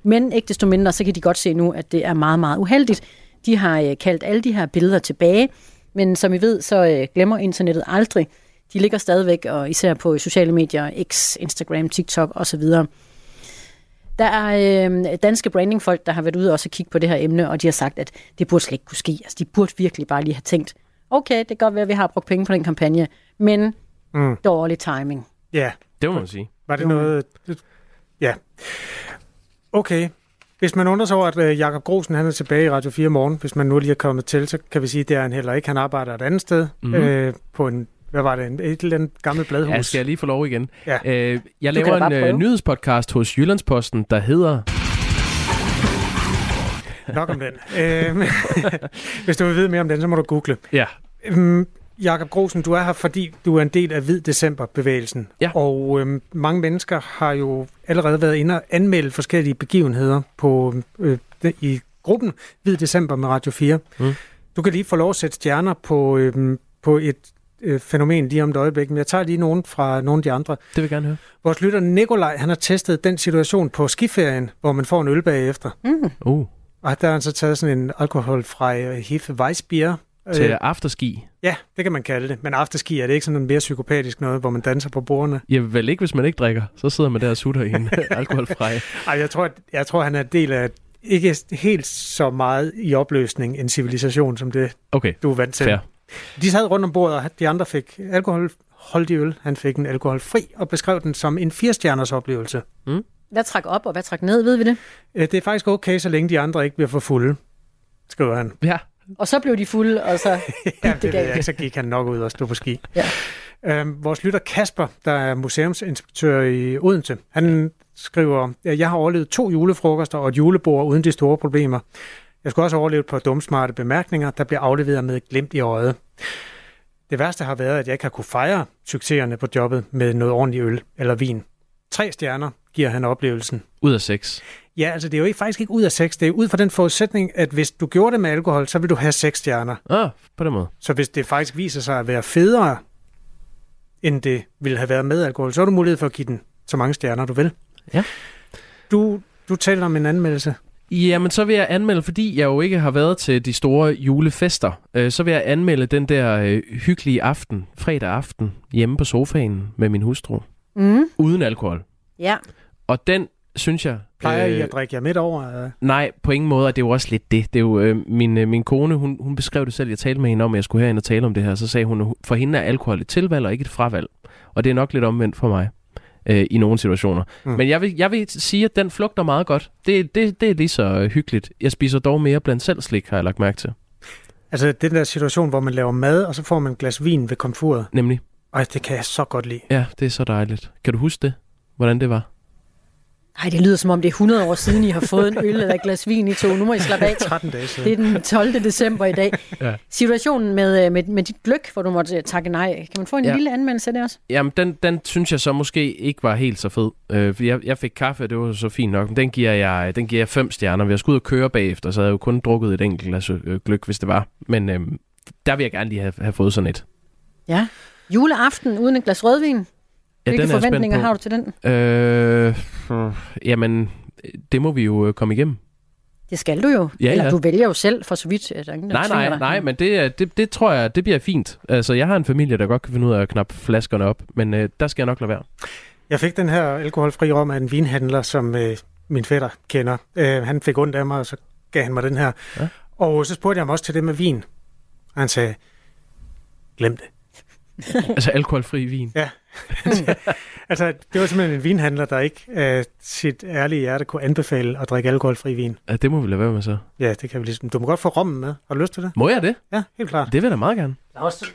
Men ikke desto mindre, så kan de godt se nu, at det er meget, meget uheldigt. De har øh, kaldt alle de her billeder tilbage, men som I ved, så øh, glemmer internettet aldrig. De ligger stadigvæk, og især på sociale medier, X, Instagram, TikTok osv. Der er øh, danske brandingfolk, der har været ude og også kigge på det her emne, og de har sagt, at det burde slet ikke kunne ske. Altså, de burde virkelig bare lige have tænkt, okay, det kan godt være, at vi har brugt penge på den kampagne, men Mm. dårlig timing. Ja. Det må man sige. Var det noget... Ja. Okay. Hvis man undrer sig over, at øh, Jakob Grosen han er tilbage i Radio 4 morgen, hvis man nu lige er kommet til, så kan vi sige, at det er han heller ikke. Han arbejder et andet sted mm-hmm. øh, på en, hvad var det, en, et eller andet gammelt bladhus. Ja, skal jeg lige få lov igen? Ja. Øh, jeg Du laver en øh, nyhedspodcast hos Jyllandsposten, der hedder... Nok om den. Øh, hvis du vil vide mere om den, så må du google. Ja. Jakob Grosen, du er her, fordi du er en del af Hvid December-bevægelsen. Ja. Og øhm, mange mennesker har jo allerede været inde og anmelde forskellige begivenheder på, øh, i gruppen Hvid December med Radio 4. Mm. Du kan lige få lov at sætte stjerner på, øhm, på et øh, fænomen lige om et øjeblik, men jeg tager lige nogen fra nogle af de andre. Det vil jeg gerne høre. Vores lytter Nikolaj, han har testet den situation på skiferien, hvor man får en øl bagefter. Mm. Uh. Og der har han så taget sådan en alkoholfri øh, Hefe Weissbier. Til Øh, afterski. Ja, det kan man kalde det. Men afterski er det ikke sådan noget mere psykopatisk noget, hvor man danser på bordene. Ja, vel ikke, hvis man ikke drikker. Så sidder man der og sutter i en alkoholfri. Ej, jeg tror, at, jeg tror, han er en del af ikke helt så meget i opløsning en civilisation, som det Okay, du er vant til. fair. De sad rundt om bordet, og de andre fik alkoholholdig øl. Han fik en alkoholfri og beskrev den som en firestjerners oplevelse. Mm. Hvad træk op, og hvad træk ned, ved vi det? Øh, Det er faktisk okay, så længe de andre ikke bliver for fulde, skriver han. Ja. Og så blev de fulde, og så Ja, gik det det jeg galt. så gik han nok ud og stå på ski. Ja. Øhm, vores lytter Kasper, der er museumsinspektør i Odense, han skriver, at jeg har overlevet to julefrokoster og et julebord uden de store problemer. Jeg skulle også overleve på dumsmarte bemærkninger, der bliver afleveret med et glimt i øjet. Det værste har været, at jeg ikke har kunne fejre succeserne på jobbet med noget ordentligt øl eller vin. Tre stjerner giver han oplevelsen. Ud af seks. Ja, altså det er jo ikke, faktisk ikke ud af seks. Det er ud fra den forudsætning, at hvis du gjorde det med alkohol, så vil du have seks stjerner. Ah, på den måde. Så hvis det faktisk viser sig at være federe, end det ville have været med alkohol, så har du mulighed for at give den så mange stjerner, du vil. Ja. Du, du taler om en anmeldelse. Jamen, så vil jeg anmelde, fordi jeg jo ikke har været til de store julefester, øh, så vil jeg anmelde den der øh, hyggelige aften, fredag aften, hjemme på sofaen med min hustru, Mm. uden alkohol. Ja. Og den, synes jeg... Plejer I at drikke jer midt over? øh? Nej, på ingen måde, og det er jo også lidt det. Det er jo øh, min, øh, min kone, hun, hun beskrev det selv, jeg talte med hende om, at jeg skulle herind og tale om det her, så sagde hun, for hende er alkohol et tilvalg og ikke et fravalg. Og det er nok lidt omvendt for mig øh, i nogle situationer. Mm. Men jeg vil, jeg vil sige, at den flugter meget godt. Det, det, det er lige så øh, hyggeligt. Jeg spiser dog mere blandt selv slik, har jeg lagt mærke til. Altså den der situation, hvor man laver mad, og så får man et glas vin ved komfuret. Nemlig. Ej, det kan jeg så godt lide. Ja, det er så dejligt. Kan du huske det? Hvordan det var? Ej, det lyder som om det er 100 år siden, I har fået en øl eller et glas vin i to. Nu må I slappe af. 13 dage siden. Det er den 12. december i dag. Ja. Situationen med, øh, med, med dit gløk, hvor du måtte takke nej. Kan man få en ja. Ja. lille anmeldelse af det også? Jamen, den, den synes jeg så måske ikke var helt så fed. Øh, for jeg, jeg fik kaffe, og det var så fint nok. Men den giver jeg, den giver jeg fem stjerner. Vi har skulle ud og køre bagefter, så havde jeg jo kun drukket et enkelt glas øh, gløk, hvis det var. Men øh, der vil jeg gerne lige have, have fået sådan et. Ja. Juleaften uden et glas rødvin. Ja, Hvilke er forventninger har du til den? Øh, jamen, det må vi jo øh, komme igennem. Det skal du jo. Ja, Eller ja. du vælger jo selv, for så vidt. Er der ingen, der Nej, nej, dig. nej, men det, det, det tror jeg, det bliver fint. Altså, jeg har en familie, der godt kan finde ud af at knappe flaskerne op, men øh, der skal jeg nok lade være. Jeg fik den her alkoholfri rom af en vinhandler, som øh, min fætter kender. Øh, han fik ondt af mig, og så gav han mig den her. Ja. Og så spurgte jeg ham også til det med vin. Og han sagde, glem det. altså alkoholfri vin. Ja. altså, det var simpelthen en vinhandler, der ikke af sit ærlige hjerte kunne anbefale at drikke alkoholfri vin. Ja, det må vi lade være med så. Ja, det kan vi ligesom. Du må godt få rommen med. Har du lyst til det? Må jeg det? Ja, helt klart. Det vil jeg da meget gerne. Der er også,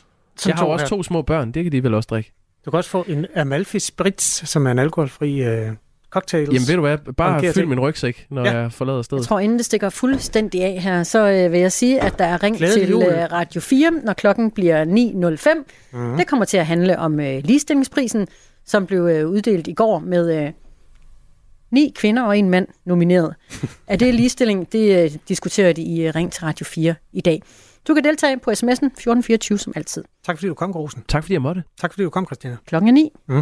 Jeg har også to små børn, det kan de vel også drikke. Du kan også få en Amalfi Spritz, som er en alkoholfri øh, cocktails. Jamen ved du hvad, bare fyld ting. min rygsæk, når Ja. jeg forlader stedet. Jeg tror, inden det stikker fuldstændig af her, så øh, vil jeg sige, at der er ring Glædelig til jul. øh, Radio 4, når klokken bliver 9.05. Mhm. Det kommer til at handle om øh, ligestillingsprisen, som blev øh, uddelt i går med øh, ni kvinder og en mand nomineret. er det ligestilling? Det øh, diskuterer de i øh, Ring til Radio 4 i dag. Du kan deltage på sms'en 1424 som altid. Tak fordi du kom, Grosen. Tak fordi jeg måtte. Tak fordi du kom, Christina. Klokken er 9. Mm.